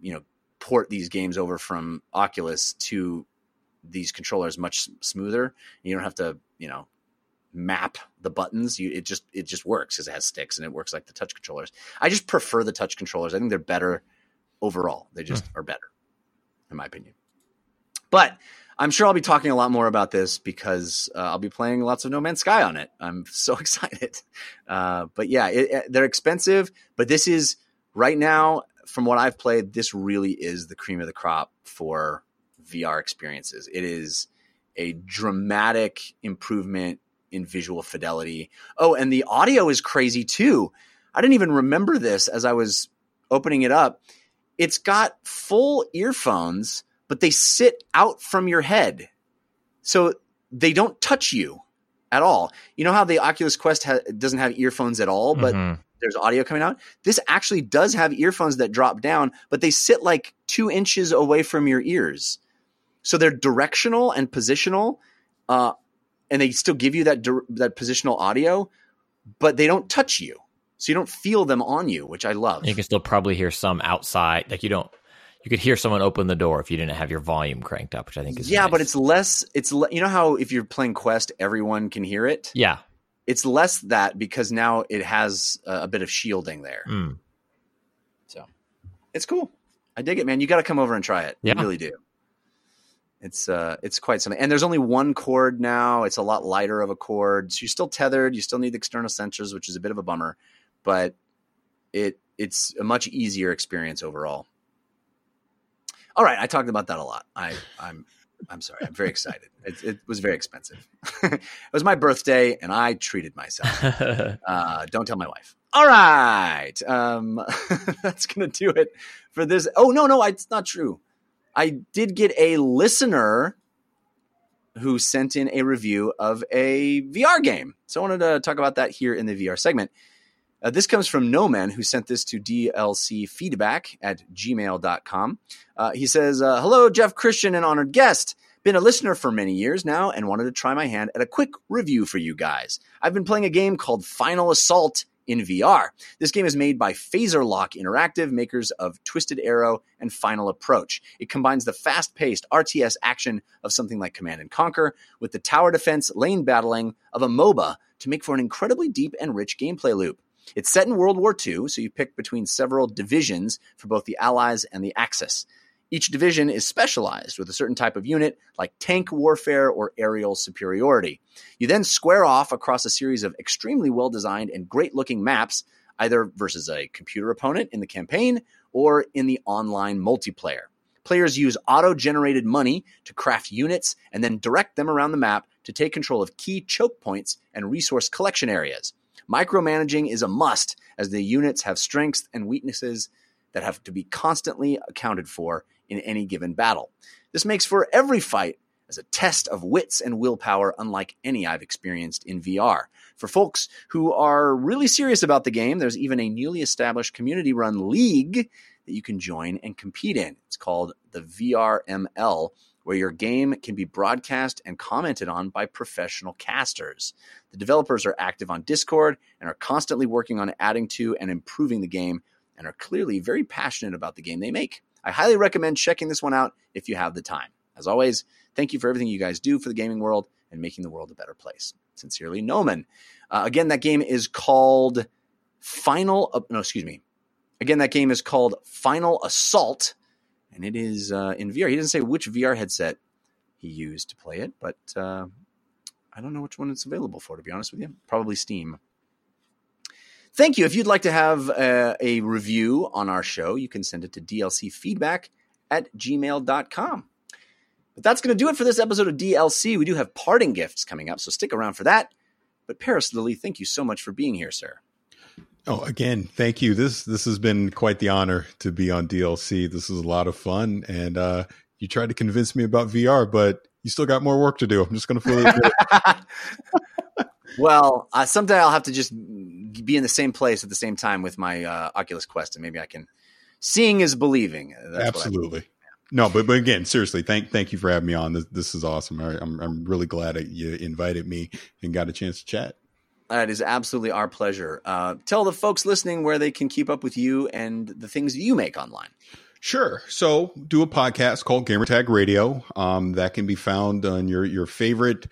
you know, port these games over from Oculus to these controllers much smoother. You don't have to, you know, map the buttons. You it just it just works because it has sticks and it works like the touch controllers. I just prefer the touch controllers. I think they're better overall. They just are better, in my opinion. But I'm sure I'll be talking a lot more about this because uh, I'll be playing lots of No Man's Sky on it. I'm so excited. Uh, but yeah, it, it- they're expensive, but this is right now, from what I've played, this really is the cream of the crop for VR experiences. It is a dramatic improvement in visual fidelity. Oh, and the audio is crazy too. I didn't even remember this as I was opening it up. It's got full earphones, but they sit out from your head. So they don't touch you at all. You know how the Oculus Quest ha- doesn't have earphones at all, but Mhm. there's audio coming out. This actually does have earphones that drop down, but they sit like two inches away from your ears. So they're directional and positional, uh, and they still give you that dir- that positional audio, but they don't touch you, so you don't feel them on you, which I love. you can still probably hear some outside. Like you don't, you could hear someone open the door if you didn't have your volume cranked up, which I think is yeah, but it's less. It's le- you know how if you're playing Quest, everyone can hear it. yeah. It's less that because now it has a, a bit of shielding there. Mm. So it's cool. I dig it, man. You got to come over and try it. Yeah. You really do. It's uh, it's quite something. And there's only one cord now. It's a lot lighter of a cord. So you're still tethered. You still need external sensors, which is a bit of a bummer, but it it's a much easier experience overall. All right, I talked about that a lot. I I'm I'm sorry. I'm very excited. It, it was very expensive. it was my birthday, and I treated myself. Uh, don't tell my wife. All right. Um, that's going to do it for this. Oh, no, no, it's not true. I did get a listener who sent in a review of a VR game. So I wanted to talk about that here in the VR segment. Uh, this comes from No Man, who sent this to dlcfeedback at gmail.com. Uh, he says, uh, Hello, Jeff Christian, an honored guest. Been a listener for many years now and wanted to try my hand at a quick review for you guys. I've been playing a game called Final Assault in VR. This game is made by Phaser Lock Interactive, makers of Twisted Arrow and Final Approach. It combines the fast paced RTS action of something like Command and Conquer with the tower defense lane battling of a MOBA to make for an incredibly deep and rich gameplay loop. It's set in World War II, so you pick between several divisions for both the Allies and the Axis. Each division is specialized with a certain type of unit, like tank warfare or aerial superiority. You then square off across a series of extremely well designed and great looking maps, either versus a computer opponent in the campaign or in the online multiplayer. Players use auto generated money to craft units and then direct them around the map to take control of key choke points and resource collection areas. Micromanaging is a must as the units have strengths and weaknesses that have to be constantly accounted for in any given battle. This makes for every fight as a test of wits and willpower unlike any I've experienced in VR. For folks who are really serious about the game, there's even a newly established community run league that you can join and compete in. It's called the VRML, where your game can be broadcast and commented on by professional casters. The developers are active on Discord and are constantly working on adding to and improving the game and are clearly very passionate about the game they make. I highly recommend checking this one out if you have the time. As always, thank you for everything you guys do for the gaming world and making the world a better place. Sincerely, Noman. Uh, again, that game is called Final. Uh, no, excuse me. Again, that game is called Final Assault, and it is uh, in VR. He doesn't say which VR headset he used to play it, but uh, I don't know which one it's available for, to be honest with you. Probably Steam. Thank you. If you'd like to have uh, a review on our show, you can send it to dlcfeedback at gmail.com. But that's going to do it for this episode of DLC. We do have parting gifts coming up, so stick around for that. But Parris Lilly, thank you so much for being here, sir. Oh, again, thank you. This this has been quite the honor to be on DLC. This is a lot of fun, and uh, you tried to convince me about VR, but you still got more work to do. I'm just going to fully it. well, uh, someday I'll have to just be in the same place at the same time with my uh, Oculus Quest, and maybe I can. Seeing is believing. That's what I- Absolutely. No, but but again, seriously, thank thank you for having me on. This this is awesome. I, I'm I'm really glad that you invited me and got a chance to chat. That is absolutely our pleasure. Uh, tell the folks listening where they can keep up with you and the things you make online. Sure. So, do a podcast called Gamertag Radio. Um, that can be found on your your favorite.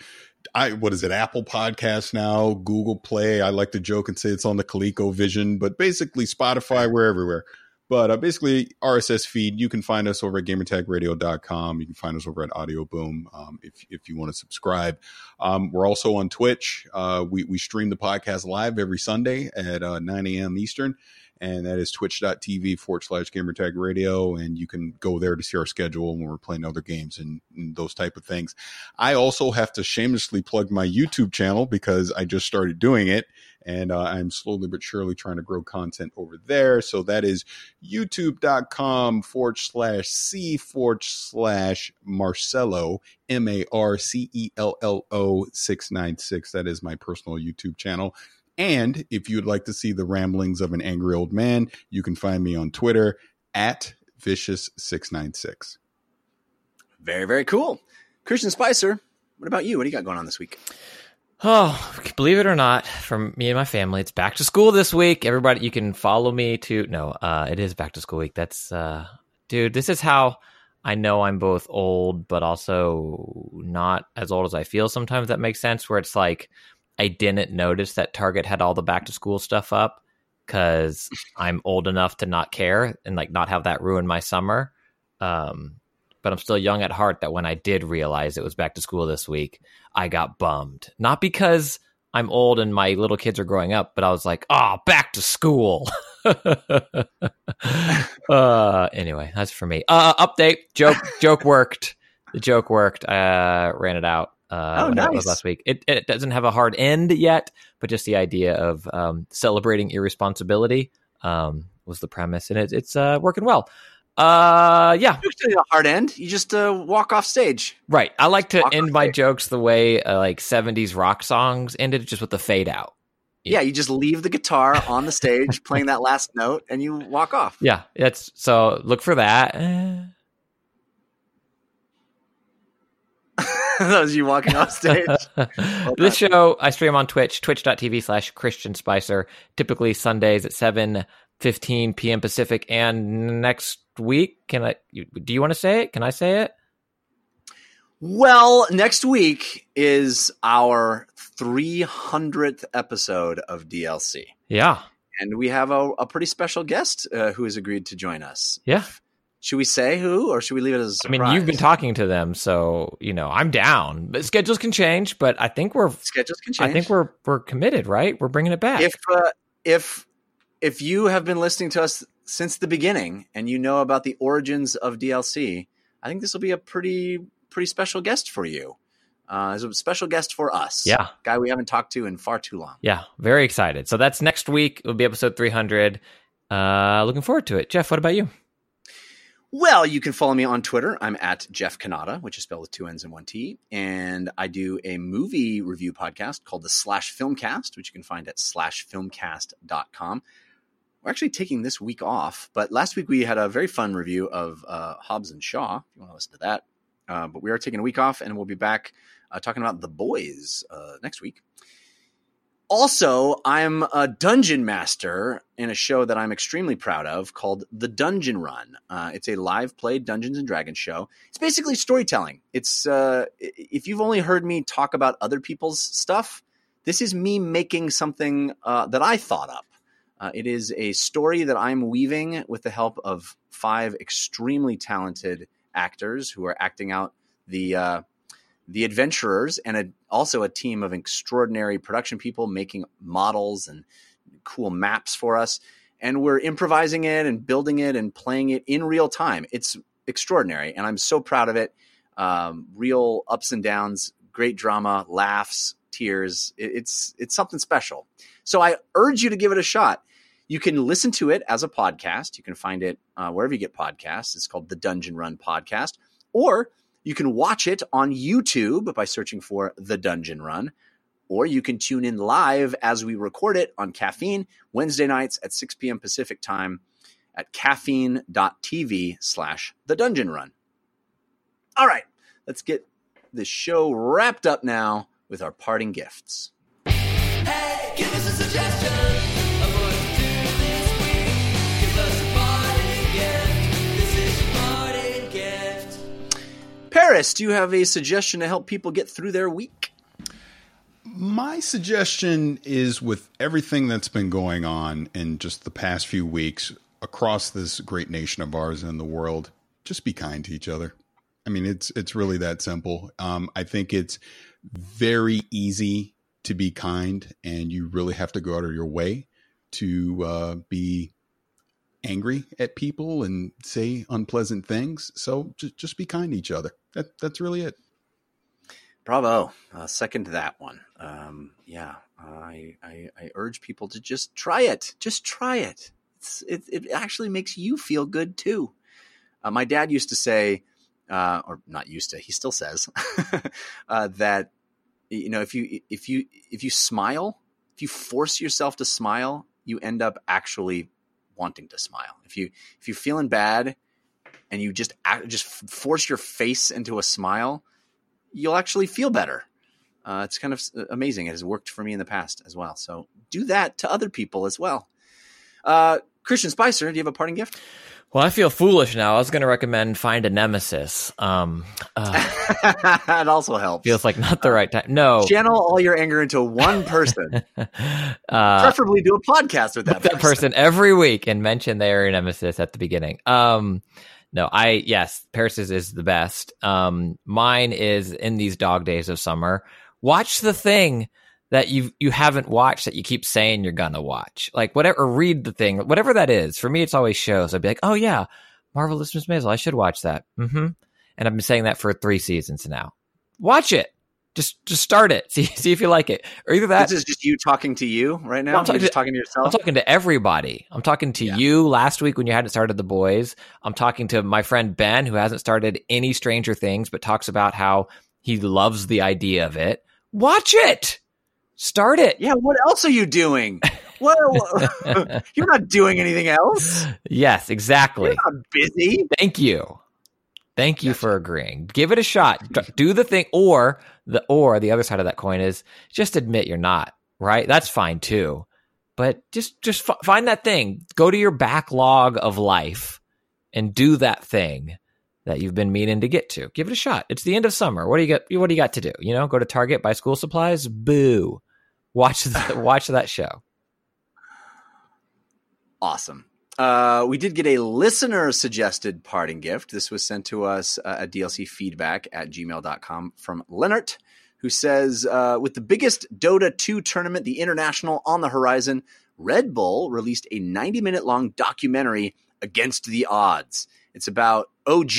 I what is it? Apple Podcast now, Google Play. I like to joke and say it's on the Coleco Vision, but basically Spotify. We're everywhere. But uh, basically, RSS feed. You can find us over at GamerTagRadio.com. You can find us over at Audio Boom um, if if you want to subscribe. Um, we're also on Twitch. Uh, we we stream the podcast live every Sunday at uh, 9 a.m. Eastern and that is twitch.tv forward slash gamertag radio and you can go there to see our schedule when we're playing other games and, and those type of things. I also have to shamelessly plug my youtube channel because i just started doing it and uh, i'm slowly but surely trying to grow content over there. So that is youtube.com forward slash c forward slash marcello m-a-r-c-e-l-l-o 696 that is my personal youtube channel and if you'd like to see the ramblings of an angry old man, you can find me on Twitter at vicious696. Very, very cool. Christian Spicer, what about you? What do you got going on this week? Oh, believe it or not, for me and my family, it's back to school this week. Everybody, you can follow me to no, uh, it is back to school week. That's uh, dude, this is how I know I'm both old, but also not as old as I feel. Sometimes that makes sense. Where it's like I didn't notice that Target had all the back to school stuff up because I'm old enough to not care and like not have that ruin my summer. Um, but I'm still young at heart that when I did realize it was back to school this week, I got bummed. Not because I'm old and my little kids are growing up, but I was like, oh, back to school. uh, anyway, that's for me. Uh, update joke, joke worked. The joke worked. Uh, ran it out. Uh, Oh, whenever it was nice. last week. It, it doesn't have a hard end yet, but just the idea of um, celebrating irresponsibility um, was the premise, and it, it's uh, working well. Uh, yeah, You a hard end. You just uh, walk off stage. right. I like to end my stage. jokes the way uh, like '70s rock songs ended, just with the fade out. Yeah, you just leave the guitar on the stage playing that last note and you walk off. Yeah, that's so. Look for that. Eh. that was you walking off stage. this show I stream on Twitch, twitch.tv slash Christian Spicer, typically Sundays at 7 15 p.m. Pacific. And next week, can I you- do you want to say it? Can I say it? Well, next week is our 300th episode of DLC. Yeah. And we have a, a pretty special guest uh, who has agreed to join us. Yeah. Should we say who or should we leave it as A surprise? I mean, you've been talking to them, so you know I'm down. But schedules can change, but I think we're Schedules can change. I think we're we're committed, right? We're bringing it back. if uh, if if you have been listening to us since the beginning and you know about the origins of DLC, I think this will be a pretty pretty special guest for you. Uh, as a special guest for us, Yeah. guy we haven't talked to in far too long. yeah, very excited. So that's next week. It'll be episode 300. Uh, looking forward to it. Jeff, what about you? Well, you can follow me on Twitter. I'm at Jeff Cannata, which is spelled with two N's and one T. And I do a movie review podcast called the Slash Filmcast, which you can find at slashfilmcast.com. We're actually taking this week off, but last week we had a very fun review of uh, Hobbs and Shaw, if you want to listen to that. Uh, but we are taking a week off, and we'll be back uh, talking about The Boys uh, next week. Also, I'm a dungeon master in a show that I'm extremely proud of called The Dungeon Run. Uh, it's a live play Dungeons and Dragons show. It's basically storytelling. It's uh, if you've only heard me talk about other people's stuff, this is me making something uh, that I thought up. Uh, it is a story that I'm weaving with the help of five extremely talented actors who are acting out the uh, the adventurers and a, also a team of extraordinary production people making models and cool maps for us. And we're improvising it and building it and playing it in real time. It's extraordinary, and I'm so proud of it. Um, real ups and downs, great drama, laughs, tears. It, it's it's something special. So I urge you to give it a shot. You can listen to it as a podcast. You can find it uh, wherever you get podcasts. It's called the Dungeon Run Podcast, or you can watch it on YouTube by searching for the Dungeon Run, or you can tune in live as we record it on Caffeine Wednesday nights at 6 p.m. Pacific time at caffeine.tv slash the dungeon run. All right, let's get the show wrapped up now with our parting gifts. Hey, Parris, do you have a suggestion to help people get through their week? My suggestion is with everything that's been going on in just the past few weeks across this great nation of ours and the world, just be kind to each other. I mean, it's it's really that simple. Um, I think it's very easy to be kind, and you really have to go out of your way to uh, be angry at people and say unpleasant things. So just just be kind to each other. That that's really it. Bravo. Uh, second to that one. Um, yeah, I, I, I urge people to just try it. Just try it. It, it actually makes you feel good too. Uh, my dad used to say, uh, or not used to, he still says, uh, that you know if you if you if you smile, if you force yourself to smile, you end up actually wanting to smile. If you if you're feeling bad and you just act, just force your face into a smile, you'll actually feel better. Uh, it's kind of amazing. It has worked for me in the past as well. So do that to other people as well. Uh, Christian Spicer, do you have a parting gift? Well, I feel foolish now. I was going to recommend Find a Nemesis. Um, uh, it also helps. feels like not the right time. No. Channel all your anger into one person. uh, Preferably do a podcast with that, that person every week and mention they are a nemesis at the beginning. Um, no, I yes, Parris's is the best. Um, mine is in these dog days of summer. Watch the thing that you you haven't watched that you keep saying you're gonna watch. Like whatever, read the thing, whatever that is. For me, it's always shows. I'd be like, oh yeah, Marvelous Miss Maisel. I should watch that. Mm-hmm. And I've been saying that for three seasons now. Watch it. Just just start it. See see if you like it. Or either that This is just you talking to you right now. Well, I'm talking just to- talking to yourself. I'm talking to everybody. I'm talking to Yeah. you last week when you hadn't started The Boys. I'm talking to my friend Ben, who hasn't started any Stranger Things, but talks about how he loves the idea of it. Watch it. Start it. yeah. What else are you doing? Well, you're not doing anything else. Yes, exactly. You're not busy. Thank you. Thank you for agreeing. Give it a shot. Do the thing or the or the other side of that coin is just admit you're not, right? That's fine too. But just just f- find that thing. Go to your backlog of life and do that thing that you've been meaning to get to. Give it a shot. It's the end of summer. What do you got what do you got to do? You know, go to Target, buy school supplies? Boo. Watch the, watch that show. Awesome. Uh, we did get a listener suggested parting gift. This was sent to us uh, at DLC feedback at gmail.com from Leonard, who says uh, With the biggest Dota 2 tournament, the International, on the horizon, Red Bull released a 90 minute long documentary against the odds. It's about OG,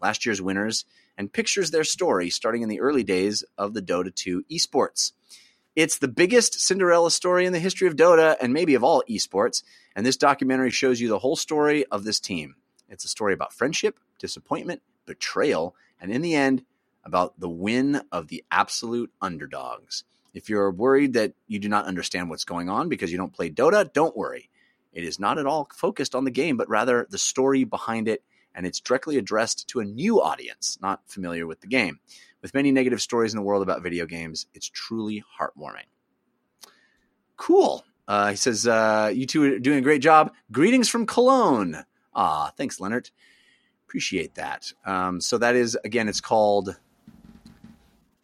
last year's winners, and pictures their story starting in the early days of the Dota 2 esports. It's the biggest Cinderella story in the history of Dota and maybe of all esports. And this documentary shows you the whole story of this team. It's a story about friendship, disappointment, betrayal, and in the end, about the win of the absolute underdogs. If you're worried that you do not understand what's going on because you don't play Dota, don't worry. It is not at all focused on the game, but rather the story behind it, and it's directly addressed to a new audience not familiar with the game. With many negative stories in the world about video games, it's truly heartwarming. Cool. Uh, he says, uh, You two are doing a great job. Greetings from Cologne. Ah, thanks, Leonard. Appreciate that. Um, so that is again, it's called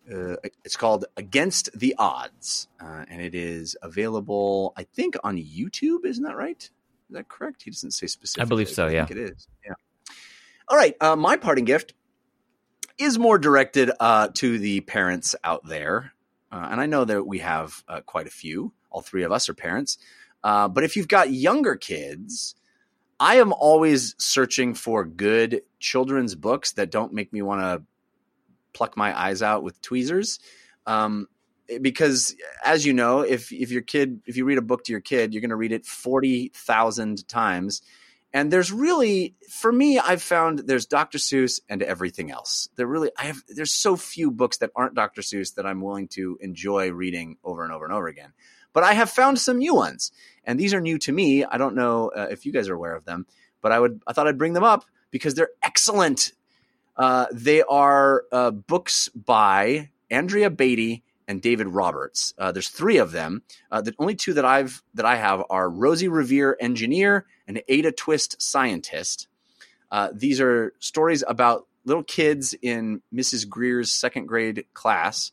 uh, it's called Against the Odds, uh, and it is available, I think, on YouTube. Isn't that right? Is that correct? He doesn't say specifically. I believe so, yeah. I think it is. Yeah. All right. Uh, my parting gift is more directed uh, to the parents out there. Uh, and I know that we have uh, quite a few. All three of us are parents. Uh, but if you've got younger kids, I am always searching for good children's books that don't make me want to pluck my eyes out with tweezers. Um, because as you know, if if your kid if you read a book to your kid, you're going to read it 40,000 times. And there's really for me I've found there's Dr. Seuss and everything else. There really I have there's so few books that aren't Dr. Seuss that I'm willing to enjoy reading over and over and over again. But I have found some new ones. And these are new to me. I don't know uh, if you guys are aware of them, but I would I thought I'd bring them up because they're excellent. Uh, they are uh, books by Andrea Beaty and David Roberts. Uh, there's three of them. Uh, the only two that I've that I have are Rosie Revere, engineer, and Ada Twist, scientist. Uh, these are stories about little kids in Mrs. Greer's second grade class,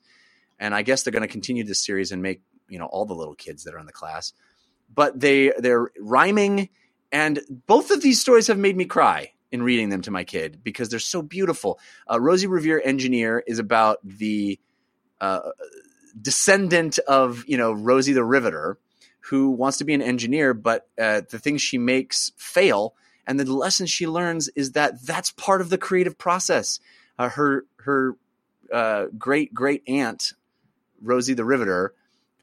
and I guess they're going to continue this series and make you know all the little kids that are in the class. But they they're rhyming, and both of these stories have made me cry in reading them to my kid because they're so beautiful. Uh, Rosie Revere, engineer, is about the uh, descendant of you know Rosie the Riveter, who wants to be an engineer, but uh, the things she makes fail, and the lesson she learns is that that's part of the creative process. Uh, her her uh, great great aunt Rosie the Riveter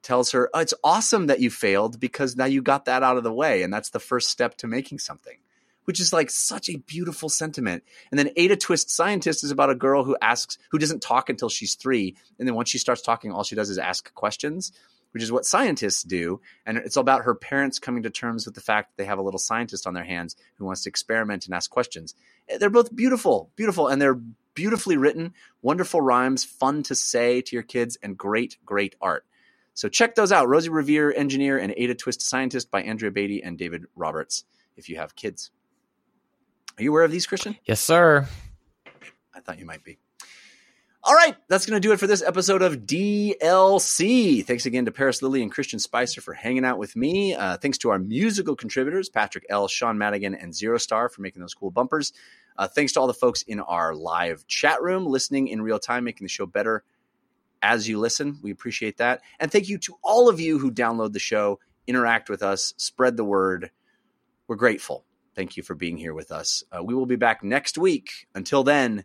tells her, oh, "It's awesome that you failed because now you got that out of the way, and that's the first step to making something." Which is like such a beautiful sentiment. And then Ada Twist Scientist is about a girl who asks, who doesn't talk until she's three. And then once she starts talking, all she does is ask questions, which is what scientists do. And it's all about her parents coming to terms with the fact that they have a little scientist on their hands who wants to experiment and ask questions. Eh, they're both beautiful, beautiful, and they're beautifully written, wonderful rhymes, fun to say to your kids, and great, great art. So check those out Rosie Revere, Engineer, and Ada Twist Scientist by Andrea Beaty and David Roberts if you have kids. Are you aware of these, Christian? Yes, sir. I thought you might be. All right, that's going to do it for this episode of DLC. Thanks again to Parris Lilly and Christian Spicer for hanging out with me. Uh, thanks to our musical contributors, Patrick L., Sean Madigan, and Zero Star for making those cool bumpers. Uh, thanks to all the folks in our live chat room listening in real time, making the show better as you listen. We appreciate that. And thank you to all of you who download the show, interact with us, spread the word. We're grateful. Thank you for being here with us. Uh, we will be back next week. Until then,